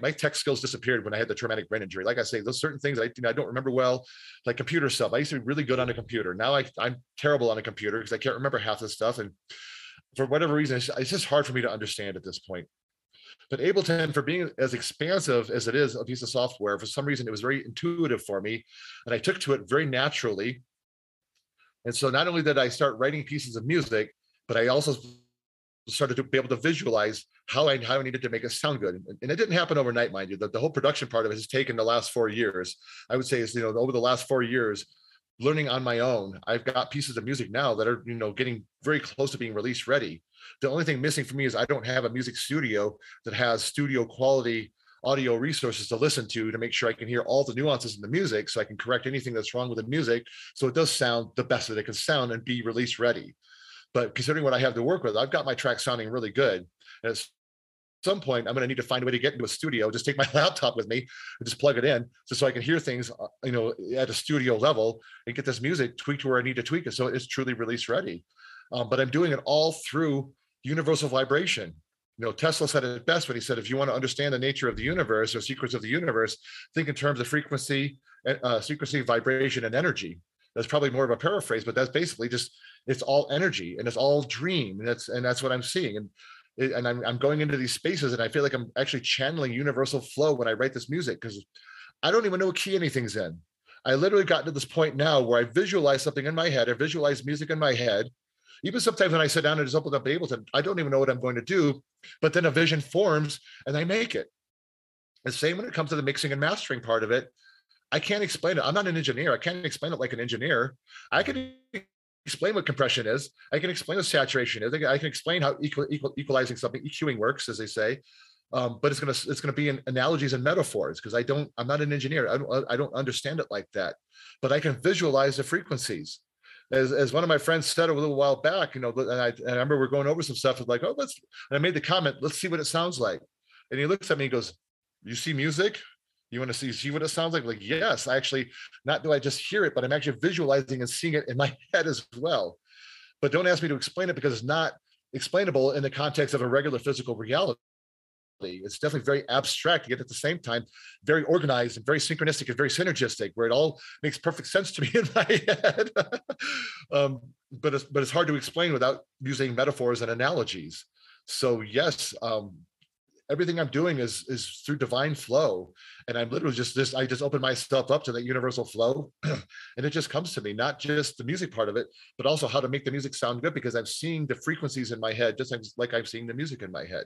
my tech skills disappeared when I had the traumatic brain injury. Like I say, those certain things I, you know, I don't remember well, like computer stuff. I used to be really good on a computer. Now I, I'm terrible on a computer because I can't remember half this stuff. And for whatever reason, it's, it's just hard for me to understand at this point. But Ableton, for being as expansive as it is a piece of software, for some reason it was very intuitive for me, and I took to it very naturally. And so not only did I start writing pieces of music, but I also started to be able to visualize how I how I needed to make it sound good. And, it didn't happen overnight, mind you. The, the whole production part of it has taken the last four years. I would say is you know over the last four years, learning on my own. I've got pieces of music now that are you know getting very close to being release ready. The only thing missing for me is I don't have a music studio that has studio quality audio resources to listen to to make sure I can hear all the nuances in the music so I can correct anything that's wrong with the music so it does sound the best that it can sound and be release ready. But considering what I have to work with, I've got my track sounding really good. And at some point, I'm going to need to find a way to get into a studio, just take my laptop with me and just plug it in so, so I can hear things, uh, you know, at a studio level and get this music tweaked where I need to tweak it. So it's truly release ready. Um, but I'm doing it all through universal vibration. You know, Tesla said it best when he said, if you want to understand the nature of the universe or secrets of the universe, think in terms of frequency, uh, frequency, vibration, and energy. That's probably more of a paraphrase, but that's basically just it's all energy and it's all dream, and that's and that's what I'm seeing. And eh, and I'm, I'm going into these spaces and I feel like I'm actually channeling universal flow when I write this music because I don't even know what key anything's in. I literally got to this point now where I visualize something in my head, I visualize music in my head, even sometimes when I sit down and just open up Ableton, I don't even know what I'm going to do, but then a vision forms and I make it. The same when it comes to the mixing and mastering part of it. I can't explain it. I'm not an engineer. I can't explain it like an engineer. I can explain what compression is. I can explain what saturation is. I can explain how equal, equal, equalizing something, EQing works, as they say. Um, but it's gonna it's gonna be in analogies and metaphors because I don't I'm not an engineer. I don't I don't understand it like that. But I can visualize the frequencies as, as one of my friends said a little while back, you know, and I, and I remember we're going over some stuff. Was like, oh, let's. And I made the comment, let's see what it sounds like. And he looks at me, and goes, "You see music? You want to see see what it sounds like?" Like, yes, I actually. Not do I just hear it, but I'm actually visualizing and seeing it in my head as well. But don't ask me to explain it because it's not explainable in the context of a regular physical reality. It's definitely very abstract, yet at the same time, very organized and very synchronistic and very synergistic, where it all makes perfect sense to me in my head. um, but it's but it's hard to explain without using metaphors and analogies. So yes, um, everything I'm doing is is through divine flow, and I'm literally just this. I just open myself up to that universal flow, and it just comes to me. Not just the music part of it, but also how to make the music sound good because I'm seeing the frequencies in my head, just like I'm seeing the music in my head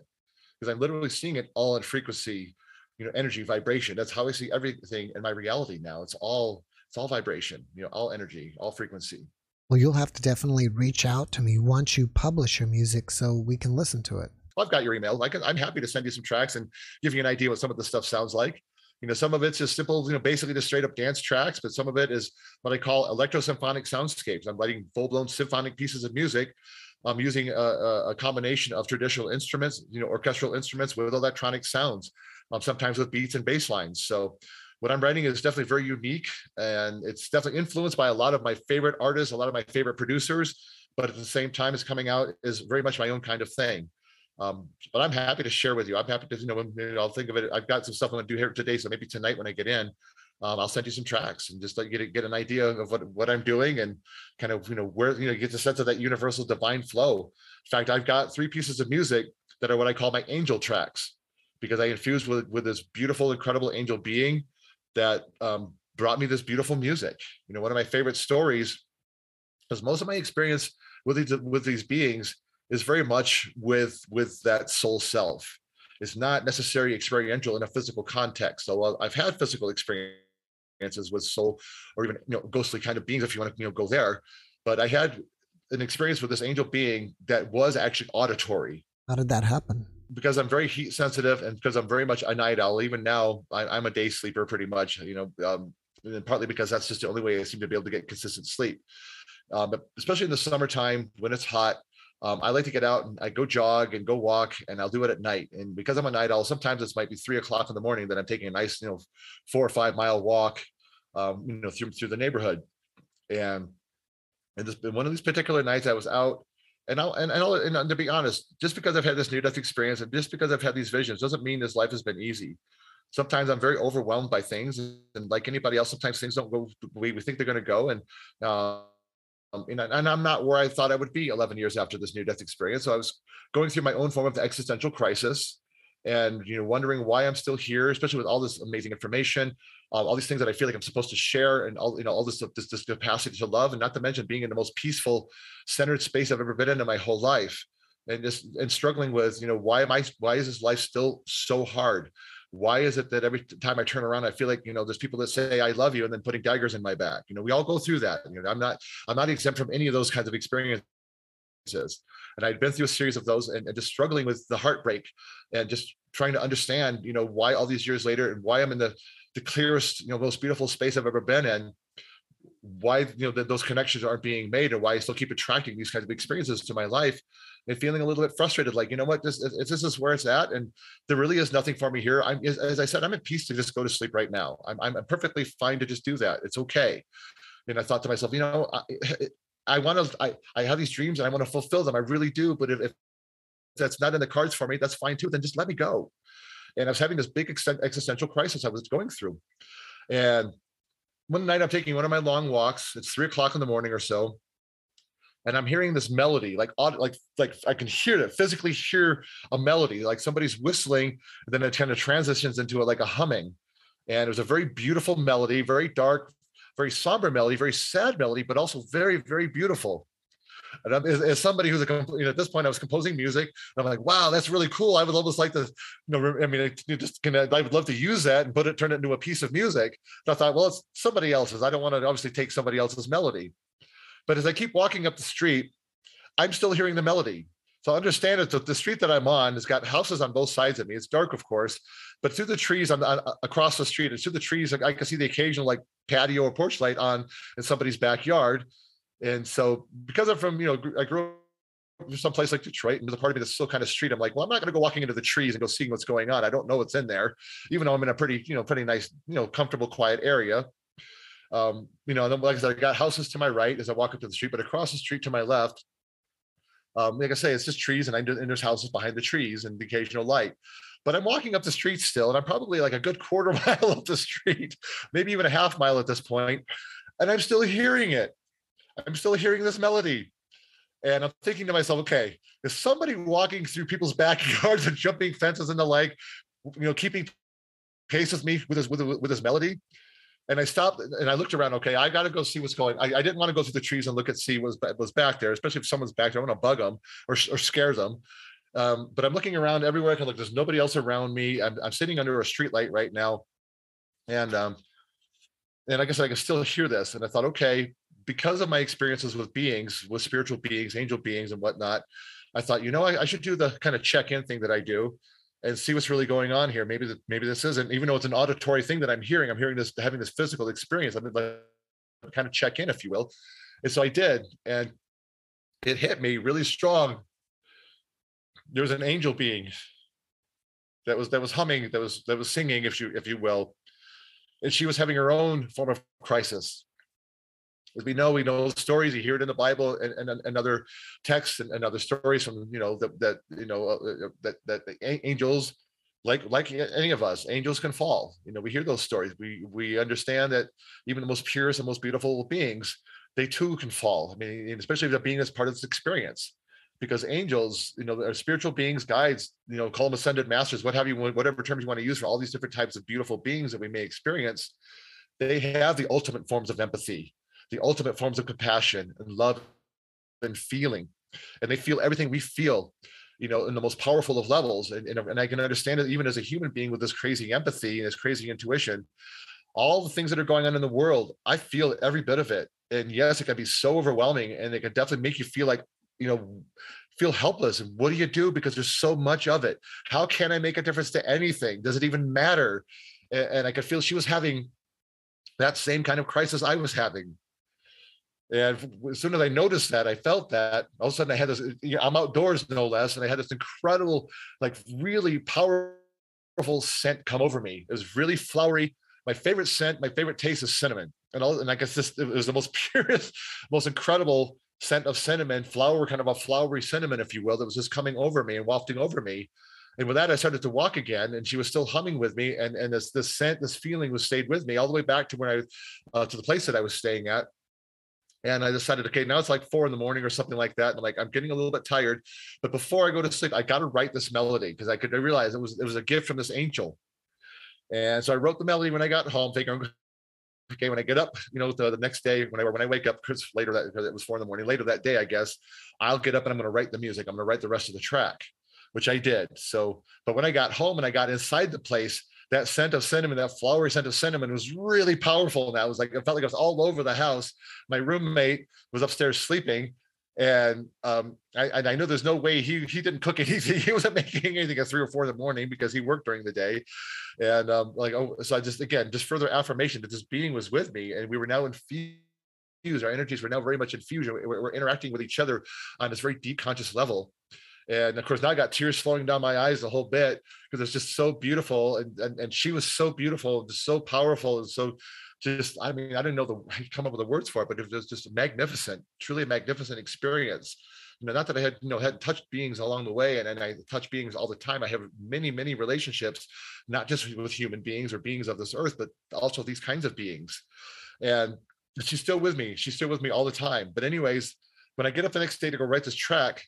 because I'm literally seeing it all in frequency, you know, energy, vibration. That's how I see everything in my reality now. It's all it's all vibration, you know, all energy, all frequency. Well, you'll have to definitely reach out to me once you publish your music so we can listen to it. Well, I've got your email. I can, I'm happy to send you some tracks and give you an idea what some of the stuff sounds like. You know, some of it's just simple, you know, basically just straight up dance tracks, but some of it is what I call electro symphonic soundscapes. I'm writing full blown symphonic pieces of music I'm using a, a, combination of traditional instruments, you know, orchestral instruments with electronic sounds, um, sometimes with beats and bass lines. So what I'm writing is definitely very unique and it's definitely influenced by a lot of my favorite artists, a lot of my favorite producers, but at the same time, it's coming out is very much my own kind of thing. Um, but I'm happy to share with you. I'm happy to, you know, I'll think of it. I've got some stuff I'm to do here today. So maybe tonight when I get in, um, I'll send you some tracks and just get get an idea of what what I'm doing and kind of you know where you know get the sense of that universal divine flow. In fact, I've got three pieces of music that are what I call my angel tracks because I infused with with this beautiful, incredible angel being that um, brought me this beautiful music. You know, one of my favorite stories is most of my experience with these with these beings is very much with with that soul self. It's not necessarily experiential in a physical context. So I've had physical experiences with soul or even you know ghostly kind of beings if you want to you know go there but i had an experience with this angel being that was actually auditory how did that happen because i'm very heat sensitive and because i'm very much a night owl even now I, am a day sleeper pretty much you know um, and partly because that's just the only way i seem to be able to get consistent sleep um, but especially in the summertime when it's hot um, I like to get out and I go jog and go walk, and I'll do it at night. And because I'm a night owl, sometimes it might be three o'clock in the morning that I'm taking a nice, you know, four or five mile walk, um, you know, through through the neighborhood. And and this one of these particular nights, I was out, and I'll and, and, I'll, and to be honest, just because I've had this near death experience and just because I've had these visions doesn't mean this life has been easy. Sometimes I'm very overwhelmed by things, and like anybody else, sometimes things don't go the way we think they're going to go, and. Uh, um, and, and I'm not where I thought I would be 11 years after this near death experience. So I was going through my own form of existential crisis. and you know wondering why i'm still here especially with all this amazing information uh, all these things that i feel like i'm supposed to share and all you know all this, this this capacity to love and not to mention being in the most peaceful centered space i've ever been in in my whole life and just and struggling with you know why am i why is this life still so hard why is it that every time I turn around, I feel like you know there's people that say I love you and then putting daggers in my back. You know, we all go through that. You know, I'm not I'm not exempt from any of those kinds of experiences. And I'd been through a series of those and, and just struggling with the heartbreak and just trying to understand, you know, why all these years later and why I'm in the the clearest, you know, most beautiful space I've ever been in why you know that those connections aren't being made or why I still keep attracting these kinds of experiences to my life and feeling a little bit frustrated like you know what this is this is where it's at and there really is nothing for me here. I'm as I said I'm at peace to just go to sleep right now. I'm I'm perfectly fine to just do that. It's okay. And I thought to myself you know I, I want to I I have these dreams and I want to fulfill them. I really do. But if, if that's not in the cards for me that's fine too. Then just let me go. And I was having this big existential crisis I was going through. And one night I'm taking one of my long walks. It's three o'clock in the morning or so, and I'm hearing this melody, like like like I can hear it, physically hear a melody, like somebody's whistling, and then it kind of transitions into a, like a humming. And it was a very beautiful melody, very dark, very somber melody, very sad melody, but also very very beautiful. And I'm, as, as, somebody who's a, you know, at this point, I was composing music. I'm like, wow, that's really cool. I would almost like to, you know, I mean, I just can, I would love to use that and put it, turn it into a piece of music. I thought, well, it's somebody else's. I don't want to obviously take somebody else's melody. But as I keep walking up the street, I'm still hearing the melody. So I understand it. The street that I'm on has got houses on both sides of me. It's dark, of course, but through the trees on, on across the street, and through the trees, I can see the occasional like patio or porch light on in somebody's backyard. And so because I'm from, you know, I grew up some place like Detroit, and there's a part of me that's still kind of street. I'm like, well, I'm not going to go walking into the trees and go seeing what's going on. I don't know what's in there, even though I'm in a pretty, you know, pretty nice, you know, comfortable, quiet area. Um, you know, and then, like I said, I got houses to my right as I walk up to the street, but across the street to my left, um, like I say, it's just trees, and, I, and there's houses behind the trees and the occasional light. But I'm walking up the street still, and I'm probably like a good quarter mile up the street, maybe even a half mile at this point, and I'm still hearing it. I'm still hearing this melody. And I'm thinking to myself, okay, is somebody walking through people's backyards and jumping fences and the like, you know, keeping pace with me with this with, with this melody? And I stopped and I looked around. Okay, I got to go see what's going. I, I didn't want to go through the trees and look at see what was, back there, especially if someone's back there. I want to bug them or, or scare them. Um, but I'm looking around everywhere I can look. There's nobody else around me. I'm, I'm sitting under a street light right now, and um, and I guess I can still hear this. And I thought, okay, because of my experiences with beings, with spiritual beings, angel beings, and whatnot, I thought, you know, I, I should do the kind of check-in thing that I do and see what's really going on here. Maybe maybe this isn't, even though it's an auditory thing that I'm hearing, I'm hearing this, having this physical experience. I'm like kind of check in, if you will. And so I did, and it hit me really strong. There was an angel being that was that was humming, that was that was singing, if you if you will, and she was having her own form of crisis we know, we know stories. You hear it in the Bible and, and, and other texts and, and, other stories from you know that that you know uh, uh that that angels like like any of us angels can fall. You know we hear those stories. We we understand that even the most purest and most beautiful beings they too can fall. I mean especially if they're being as part of this experience. Because angels you know are spiritual beings guides you know call them ascended masters what have you whatever terms you want to use for all these different types of beautiful beings that we may experience they have the ultimate forms of empathy the ultimate forms of compassion and love and feeling. And they feel everything we feel, you know, in the most powerful of levels. And, and, and I can understand it even as a human being with this crazy empathy and this crazy intuition. All the things that are going on in the world, I feel every bit of it. And yes, it can be so overwhelming and it can definitely make you feel like, you know, feel helpless. And what do you do? Because there's so much of it. How can I make a difference to anything? Does it even matter? And, and I could feel she was having that same kind of crisis I was having and as soon as I noticed that, I felt that all of a sudden I had this, I'm outdoors no less, and I had this incredible, like really powerful scent come over me. It was really flowery. My favorite scent, my favorite taste is cinnamon. And all, and I guess this it was the most purest, most incredible scent of cinnamon, flower, kind of a flowery cinnamon, if you will, that was just coming over me and wafting over me. And with that, I started to walk again, and she was still humming with me, and and this this scent, this feeling was stayed with me all the way back to when I, uh, to the place that I was staying at, And I decided, okay, now it's like four in the morning or something like that. And I'm like, I'm getting a little bit tired. But before I go to sleep, I got to write this melody because I could I realize it was it was a gift from this angel. And so I wrote the melody when I got home, thinking, okay, when I get up, you know, the, the next day, when I when I wake up, because later that because it was four in the morning, later that day, I guess, I'll get up and I'm going to write the music. I'm going to write the rest of the track, which I did. So, but when I got home and I got inside the place, that scent of cinnamon, that flowery scent of cinnamon was really powerful. And I was like, it felt like I was all over the house. My roommate was upstairs sleeping. And um, I, and I know there's no way he he didn't cook anything. He wasn't making anything at three or four in the morning because he worked during the day. And um, like, oh, so I just again just further affirmation that this being was with me, and we were now infused. Our energies were now very much infused. We're, we're interacting with each other on this very deep conscious level and of course now I got tears flowing down my eyes the whole bit because it's just so beautiful and, and and she was so beautiful and so powerful and so just I mean I didn't know the come up with the words for it but it was just magnificent truly a magnificent experience. You know not that I had you know had touched beings along the way and, and I touch beings all the time I have many many relationships not just with human beings or beings of this earth but also these kinds of beings. And she's still with me she's still with me all the time. But anyways when I get up the next day to go write this track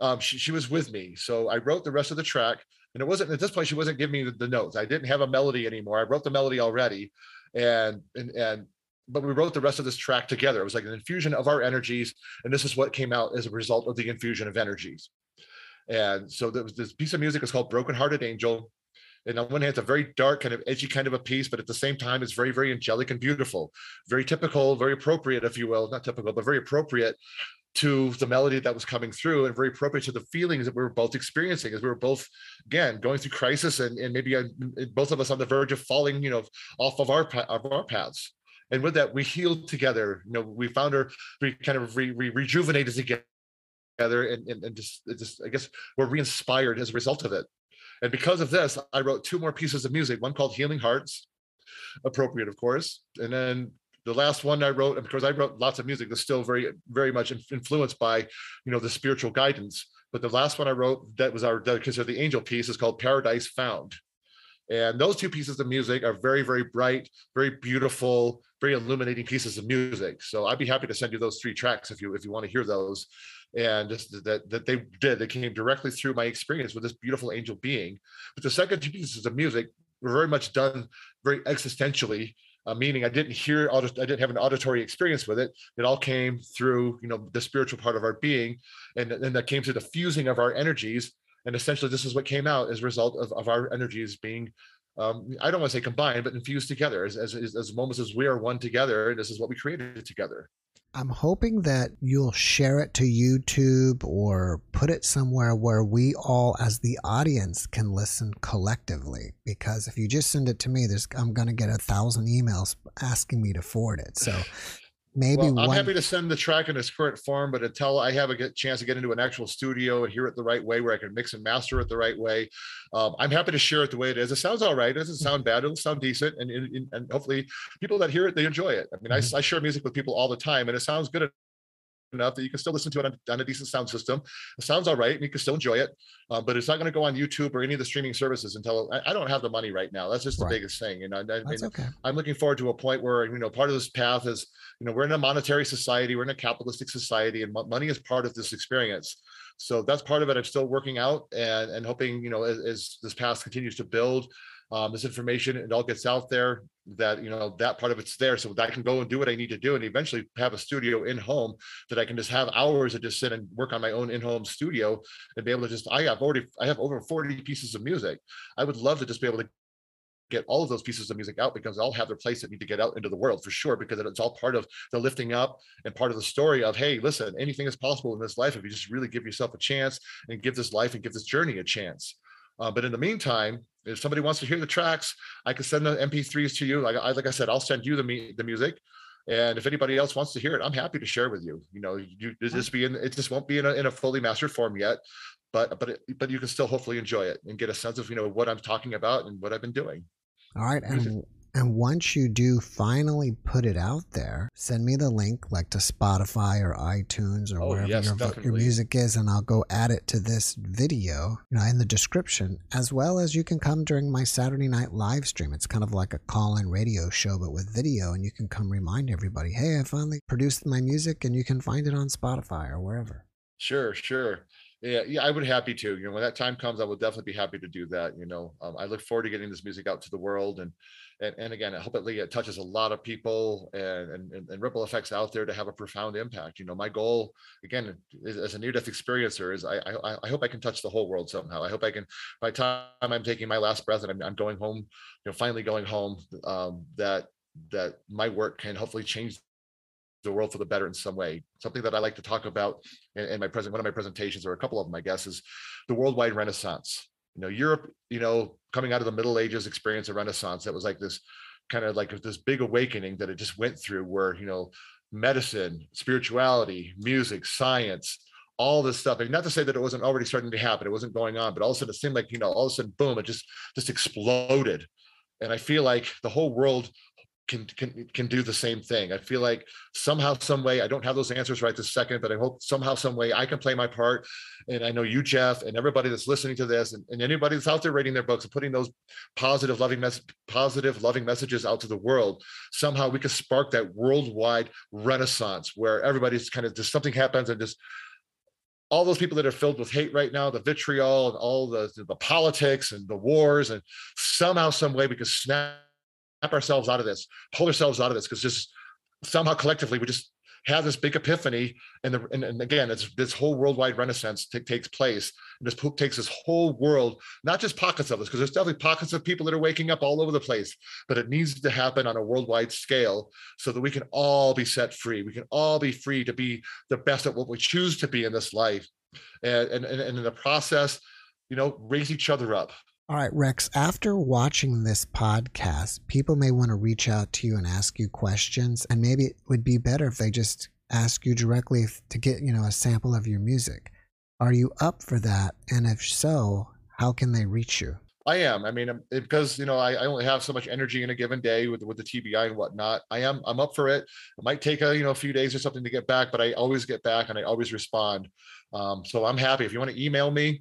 um, she, she was with me. So I wrote the rest of the track. And it wasn't at this point, she wasn't giving me the, the notes. I didn't have a melody anymore. I wrote the melody already. And, and, and, but we wrote the rest of this track together. It was like an infusion of our energies. And this is what came out as a result of the infusion of energies. And so there was this piece of music is called Broken Hearted Angel. And on one hand, it's a very dark, kind of edgy kind of a piece, but at the same time, it's very, very angelic and beautiful, very typical, very appropriate, if you will, not typical, but very appropriate to the melody that was coming through and very appropriate to the feelings that we were both experiencing as we were both again going through crisis and, and maybe uh, both of us on the verge of falling you know off of our of our paths. And with that we healed together you know we found her we kind of re, re, rejuvenated together and, and, and just just i guess we're re-inspired as a result of it. And because of this i wrote two more pieces of music one called healing hearts appropriate of course and then the last one I wrote, because I wrote lots of music that's still very, very much influenced by, you know, the spiritual guidance. But the last one I wrote that was our considered the angel piece is called Paradise Found. And those two pieces of music are very, very bright, very beautiful, very illuminating pieces of music. So I'd be happy to send you those three tracks if you if you want to hear those. And just that that they did, they came directly through my experience with this beautiful angel being. But the second two pieces of music were very much done very existentially uh, meaning I didn't hear, I didn't have an auditory experience with it. It all came through, you know, the spiritual part of our being, and then that came through the fusing of our energies. And essentially, this is what came out as a result of, of our energies being, um, I don't want to say combined, but infused together as, as, as moments as we are one together. And this is what we created together. I'm hoping that you'll share it to YouTube or put it somewhere where we all, as the audience, can listen collectively. Because if you just send it to me, there's I'm going to get a thousand emails asking me to forward it. So maybe well, I'm one... happy to send the track in its current form, but until I have a chance to get into an actual studio and hear it the right way, where I can mix and master it the right way, um, I'm happy to share it the way it is. It sounds all right. It doesn't sound bad. It'll sound decent, and and, and hopefully people that hear it they enjoy it. I mean, mm-hmm. I, I share music with people all the time, and it sounds good enough that you can still listen to it on, on, a decent sound system. It sounds all right, and you can still enjoy it. Uh, but it's not going to go on YouTube or any of the streaming services until I, I don't have the money right now. That's just the right. biggest thing. You know, I, I mean, okay. I'm looking forward to a point where you know part of this path is you know we're in a monetary society, we're in a capitalistic society, and money is part of this experience. So that's part of it. I'm still working out and and hoping you know as, as this path continues to build um, this information it all gets out there that you know that part of it's there so that I can go and do what I need to do and eventually have a studio in home that I can just have hours to just sit and work on my own in-home studio and be able to just I have already I have over 40 pieces of music. I would love to just be able to get all of those pieces of music out because they all have their place that need to get out into the world for sure because it's all part of the lifting up and part of the story of hey listen anything is possible in this life if you just really give yourself a chance and give this life and give this journey a chance uh, but in the meantime, if somebody wants to hear the tracks, I can send the MP3s to you. Like I, like I said, I'll send you the me, the music. And if anybody else wants to hear it, I'm happy to share with you. You know, you just be in it just won't be in a, in a fully mastered form yet, but but it, but you can still hopefully enjoy it and get a sense of you know what I'm talking about and what I've been doing. All right, and And once you do finally put it out there, send me the link, like to Spotify or iTunes or Oh, wherever yes, your, your music is, and I'll go add it to this video, you know, in the description, as well as you can come during my Saturday night live stream. It's kind of like a call-in radio show, but with video, and you can come remind everybody, hey, I finally produced my music, and you can find it on Spotify or wherever. Sure, sure. Yeah, yeah, I would be happy to. You know, when that time comes, I will definitely be happy to do that. You know, um, I look forward to getting this music out to the world, and and, and again, I hope it, it touches a lot of people and, and and ripple effects out there to have a profound impact. You know, my goal again is, as a near-death experiencer is I, I I hope I can touch the whole world somehow. I hope I can by time I'm taking my last breath and I'm, I'm going home, you know, finally going home, um, that that my work can hopefully change the world for the better in some way. Something that I like to talk about in, in my present one of my presentations, or a couple of them, I guess, is the worldwide renaissance. You know, Europe, you know, coming out of the Middle Ages, experience a renaissance that was like this kind of like this big awakening that it just went through, where you know, medicine, spirituality, music, science, all this stuff. And not to say that it wasn't already starting to happen, it wasn't going on, but all of a sudden it seemed like you know, all of a sudden, boom, it just just exploded. And I feel like the whole world can can can do the same thing. I feel like somehow, some way, I don't have those answers right this second, but I hope somehow, some way, I can play my part. And I know you, Jeff, and everybody that's listening to this, and, and anybody that's out there reading their books and putting those positive, loving mess, positive, loving messages out to the world. Somehow, we can spark that worldwide renaissance where everybody's kind of just something happens and just all those people that are filled with hate right now, the vitriol and all the the politics and the wars, and somehow, some way, we can snap snap ourselves out of this, pull ourselves out of this, because just somehow collectively we just have this big epiphany, and the and, and again, it's this whole worldwide renaissance ta- takes place, and this takes this whole world, not just pockets of us, because there's definitely pockets of people that are waking up all over the place, but it needs to happen on a worldwide scale so that we can all be set free. We can all be free to be the best at what we choose to be in this life, and and, and in the process, you know, raise each other up. All right, Rex, after watching this podcast, people may want to reach out to you and ask you questions. And maybe it would be better if they just ask you directly to get, you know, a sample of your music. Are you up for that? And if so, how can they reach you? I am. I mean, um, it- because you know, I, I only have so much energy in a given day with with the TBI and whatnot. I am. I'm up for it. It might take a you know a few days or something to get back, but I always get back and I always respond. Um, so I'm happy. If you want to email me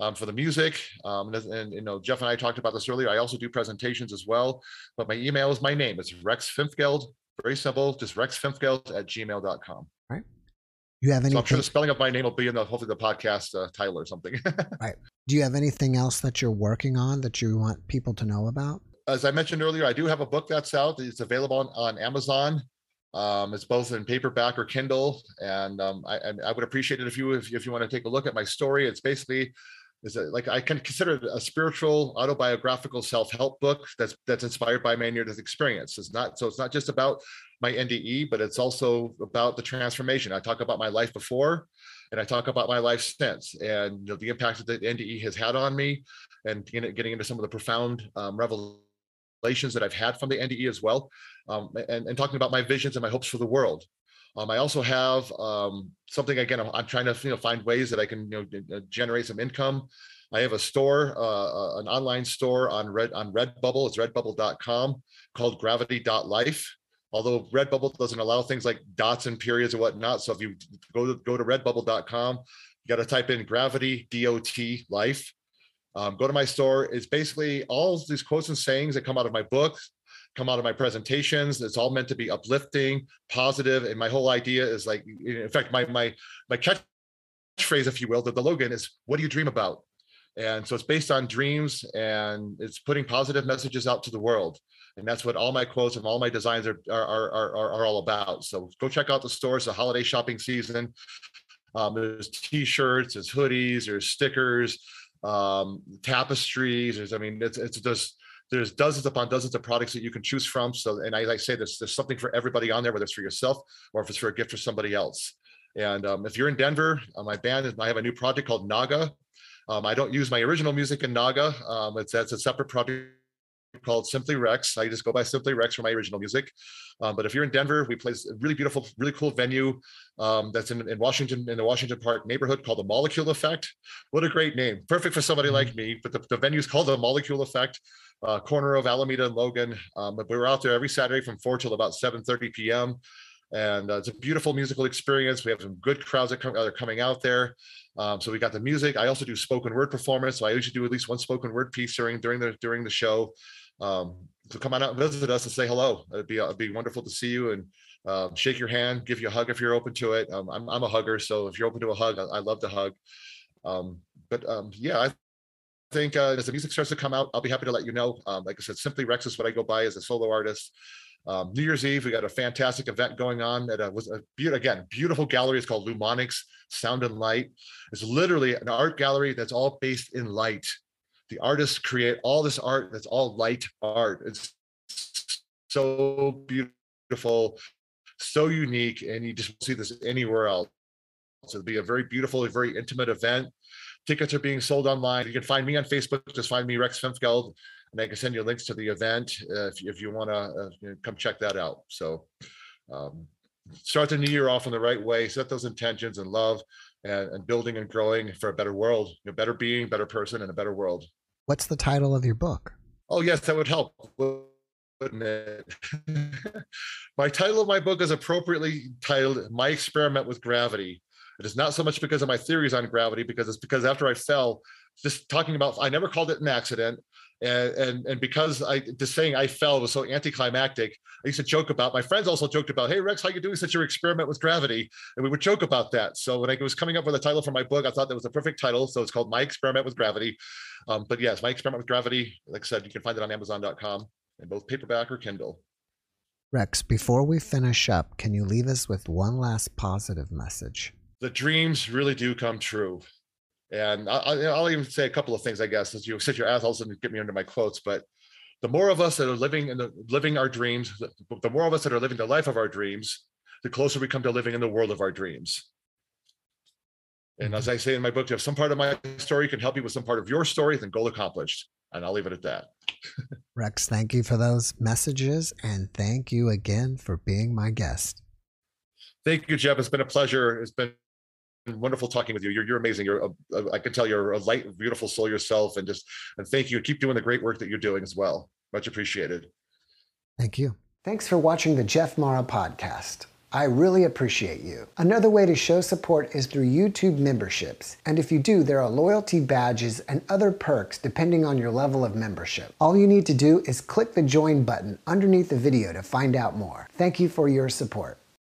um, for the music, um, and, and you know, Jeff and I talked about this earlier. I also do presentations as well. But my email is my name. It's Rex Finfgeld. Very simple. Just Rex Finfgeld at gmail.com. Right. You have So I'm sure the spelling of my name will be in the hopefully the podcast uh, title or something. Right. Do you have anything else that you're working on that you want people to know about? as I mentioned earlier, I do have a book that's out. It's available on, on Amazon. Um, it's both in paperback or Kindle, and um, I, I would appreciate it if you if, if you want to take a look at my story. It's basically is it like I can consider it a spiritual autobiographical self-help book that's that's inspired by my near-death experience. It's not so it's not just about my NDE, but it's also about the transformation. I talk about my life before, and I talk about my life since, and you know, the impact that the NDE has had on me, and getting into some of the profound um, revelations that I've had from the NDE as well, um, and, and talking about my visions and my hopes for the world. Um, I also have um, something again. I'm, I'm trying to you know find ways that I can you know uh, generate some income. I have a store, uh, uh, an online store on Red on Redbubble. It's redbubble.com called Gravity.life. Although Redbubble doesn't allow things like dots and periods and whatnot, so if you go to go to Redbubble.com, you got to type in Gravity DOT Life. Um, go to my store. It's basically all these quotes and sayings that come out of my books, come out of my presentations. It's all meant to be uplifting, positive, and my whole idea is like, in fact, my my my catchphrase, if you will, the, the Logan is, "What do you dream about?" And so it's based on dreams, and it's putting positive messages out to the world. And that's what all my quotes and all my designs are are are are, are all about. So go check out the stores. The holiday shopping season. Um, there's T-shirts, there's hoodies, there's stickers, um, tapestries. There's, I mean, it's it's just there's dozens upon dozens of products that you can choose from. So, and I I say, there's there's something for everybody on there, whether it's for yourself or if it's for a gift for somebody else. And um, if you're in Denver, uh, my band is I have a new project called Naga. Um, I don't use my original music in Naga. Um, it's that's a separate project called Simply Rex. I just go by Simply Rex for my original music. Um, but if you're in Denver, we play a really beautiful, really cool venue um, that's in, in Washington, in the Washington Park neighborhood called the Molecule Effect. What a great name. Perfect for somebody like me. But the, the venue is called the Molecule Effect, uh, corner of Alameda and Logan. Um, but we're out there every Saturday from 4 till about 7.30 p.m and uh, it's a beautiful musical experience. We have some good crowds that, come, that are coming out there. Um, so we got the music. I also do spoken word performance. So I usually do at least one spoken word piece during during the during the show. Um, so come on out and visit us and say hello. It'd be it'd be wonderful to see you and uh, shake your hand, give you a hug if you're open to it. Um, I'm I'm a hugger, so if you're open to a hug, I, I love to hug. Um, but um, yeah, I think uh, as the music starts to come out, I'll be happy to let you know. Um, like I said, Simply Rex is what I go by as a solo artist. Um, New Year's Eve, we got a fantastic event going on at a, was a be- again beautiful gallery. It's called Lumonics Sound and Light. It's literally an art gallery that's all based in light. The artists create all this art that's all light art. It's so beautiful, so unique, and you just see this anywhere else. So it'll be a very beautiful, very intimate event. Tickets are being sold online. You can find me on Facebook. Just find me Rex Finfgeld and I can send you links to the event uh, if, if you want to uh, you know, come check that out. So um, start the new year off in the right way, set those intentions and love and, and building and growing for a better world, a better being, better person, and a better world. What's the title of your book? Oh, yes, that would help. Wouldn't it? my title of my book is appropriately titled My Experiment with Gravity. It is not so much because of my theories on gravity, because it's because after I fell, just talking about, I never called it an accident and and and because I just saying I fell was so anticlimactic, I used to joke about. My friends also joked about, "Hey Rex, how you doing such your experiment with gravity?" And we would joke about that. So when I was coming up with a title for my book, I thought that was a perfect title. So it's called My Experiment with Gravity. Um, but yes, My Experiment with Gravity. Like I said, you can find it on Amazon.com in both paperback or Kindle. Rex, before we finish up, can you leave us with one last positive message? The dreams really do come true. And I'll, I'll even say a couple of things, I guess, as you sit your assholes and get me under my quotes. But the more of us that are living in the living our dreams, the, the more of us that are living the life of our dreams, the closer we come to living in the world of our dreams. And as mm-hmm. I say in my book, if some part of my story can help you with some part of your story, then goal accomplished. And I'll leave it at that. Rex, thank you for those messages. And thank you again for being my guest. Thank you, Jeff. It's been a pleasure. It's been wonderful talking with you. You're, you're amazing. You're, a, a, I can tell you're a light, beautiful soul yourself. And just, and thank you. Keep doing the great work that you're doing as well. Much appreciated. Thank you. Thanks for watching the Jeff Mara podcast. I really appreciate you. Another way to show support is through YouTube memberships. And if you do, there are loyalty badges and other perks depending on your level of membership. All you need to do is click the join button underneath the video to find out more. Thank you for your support.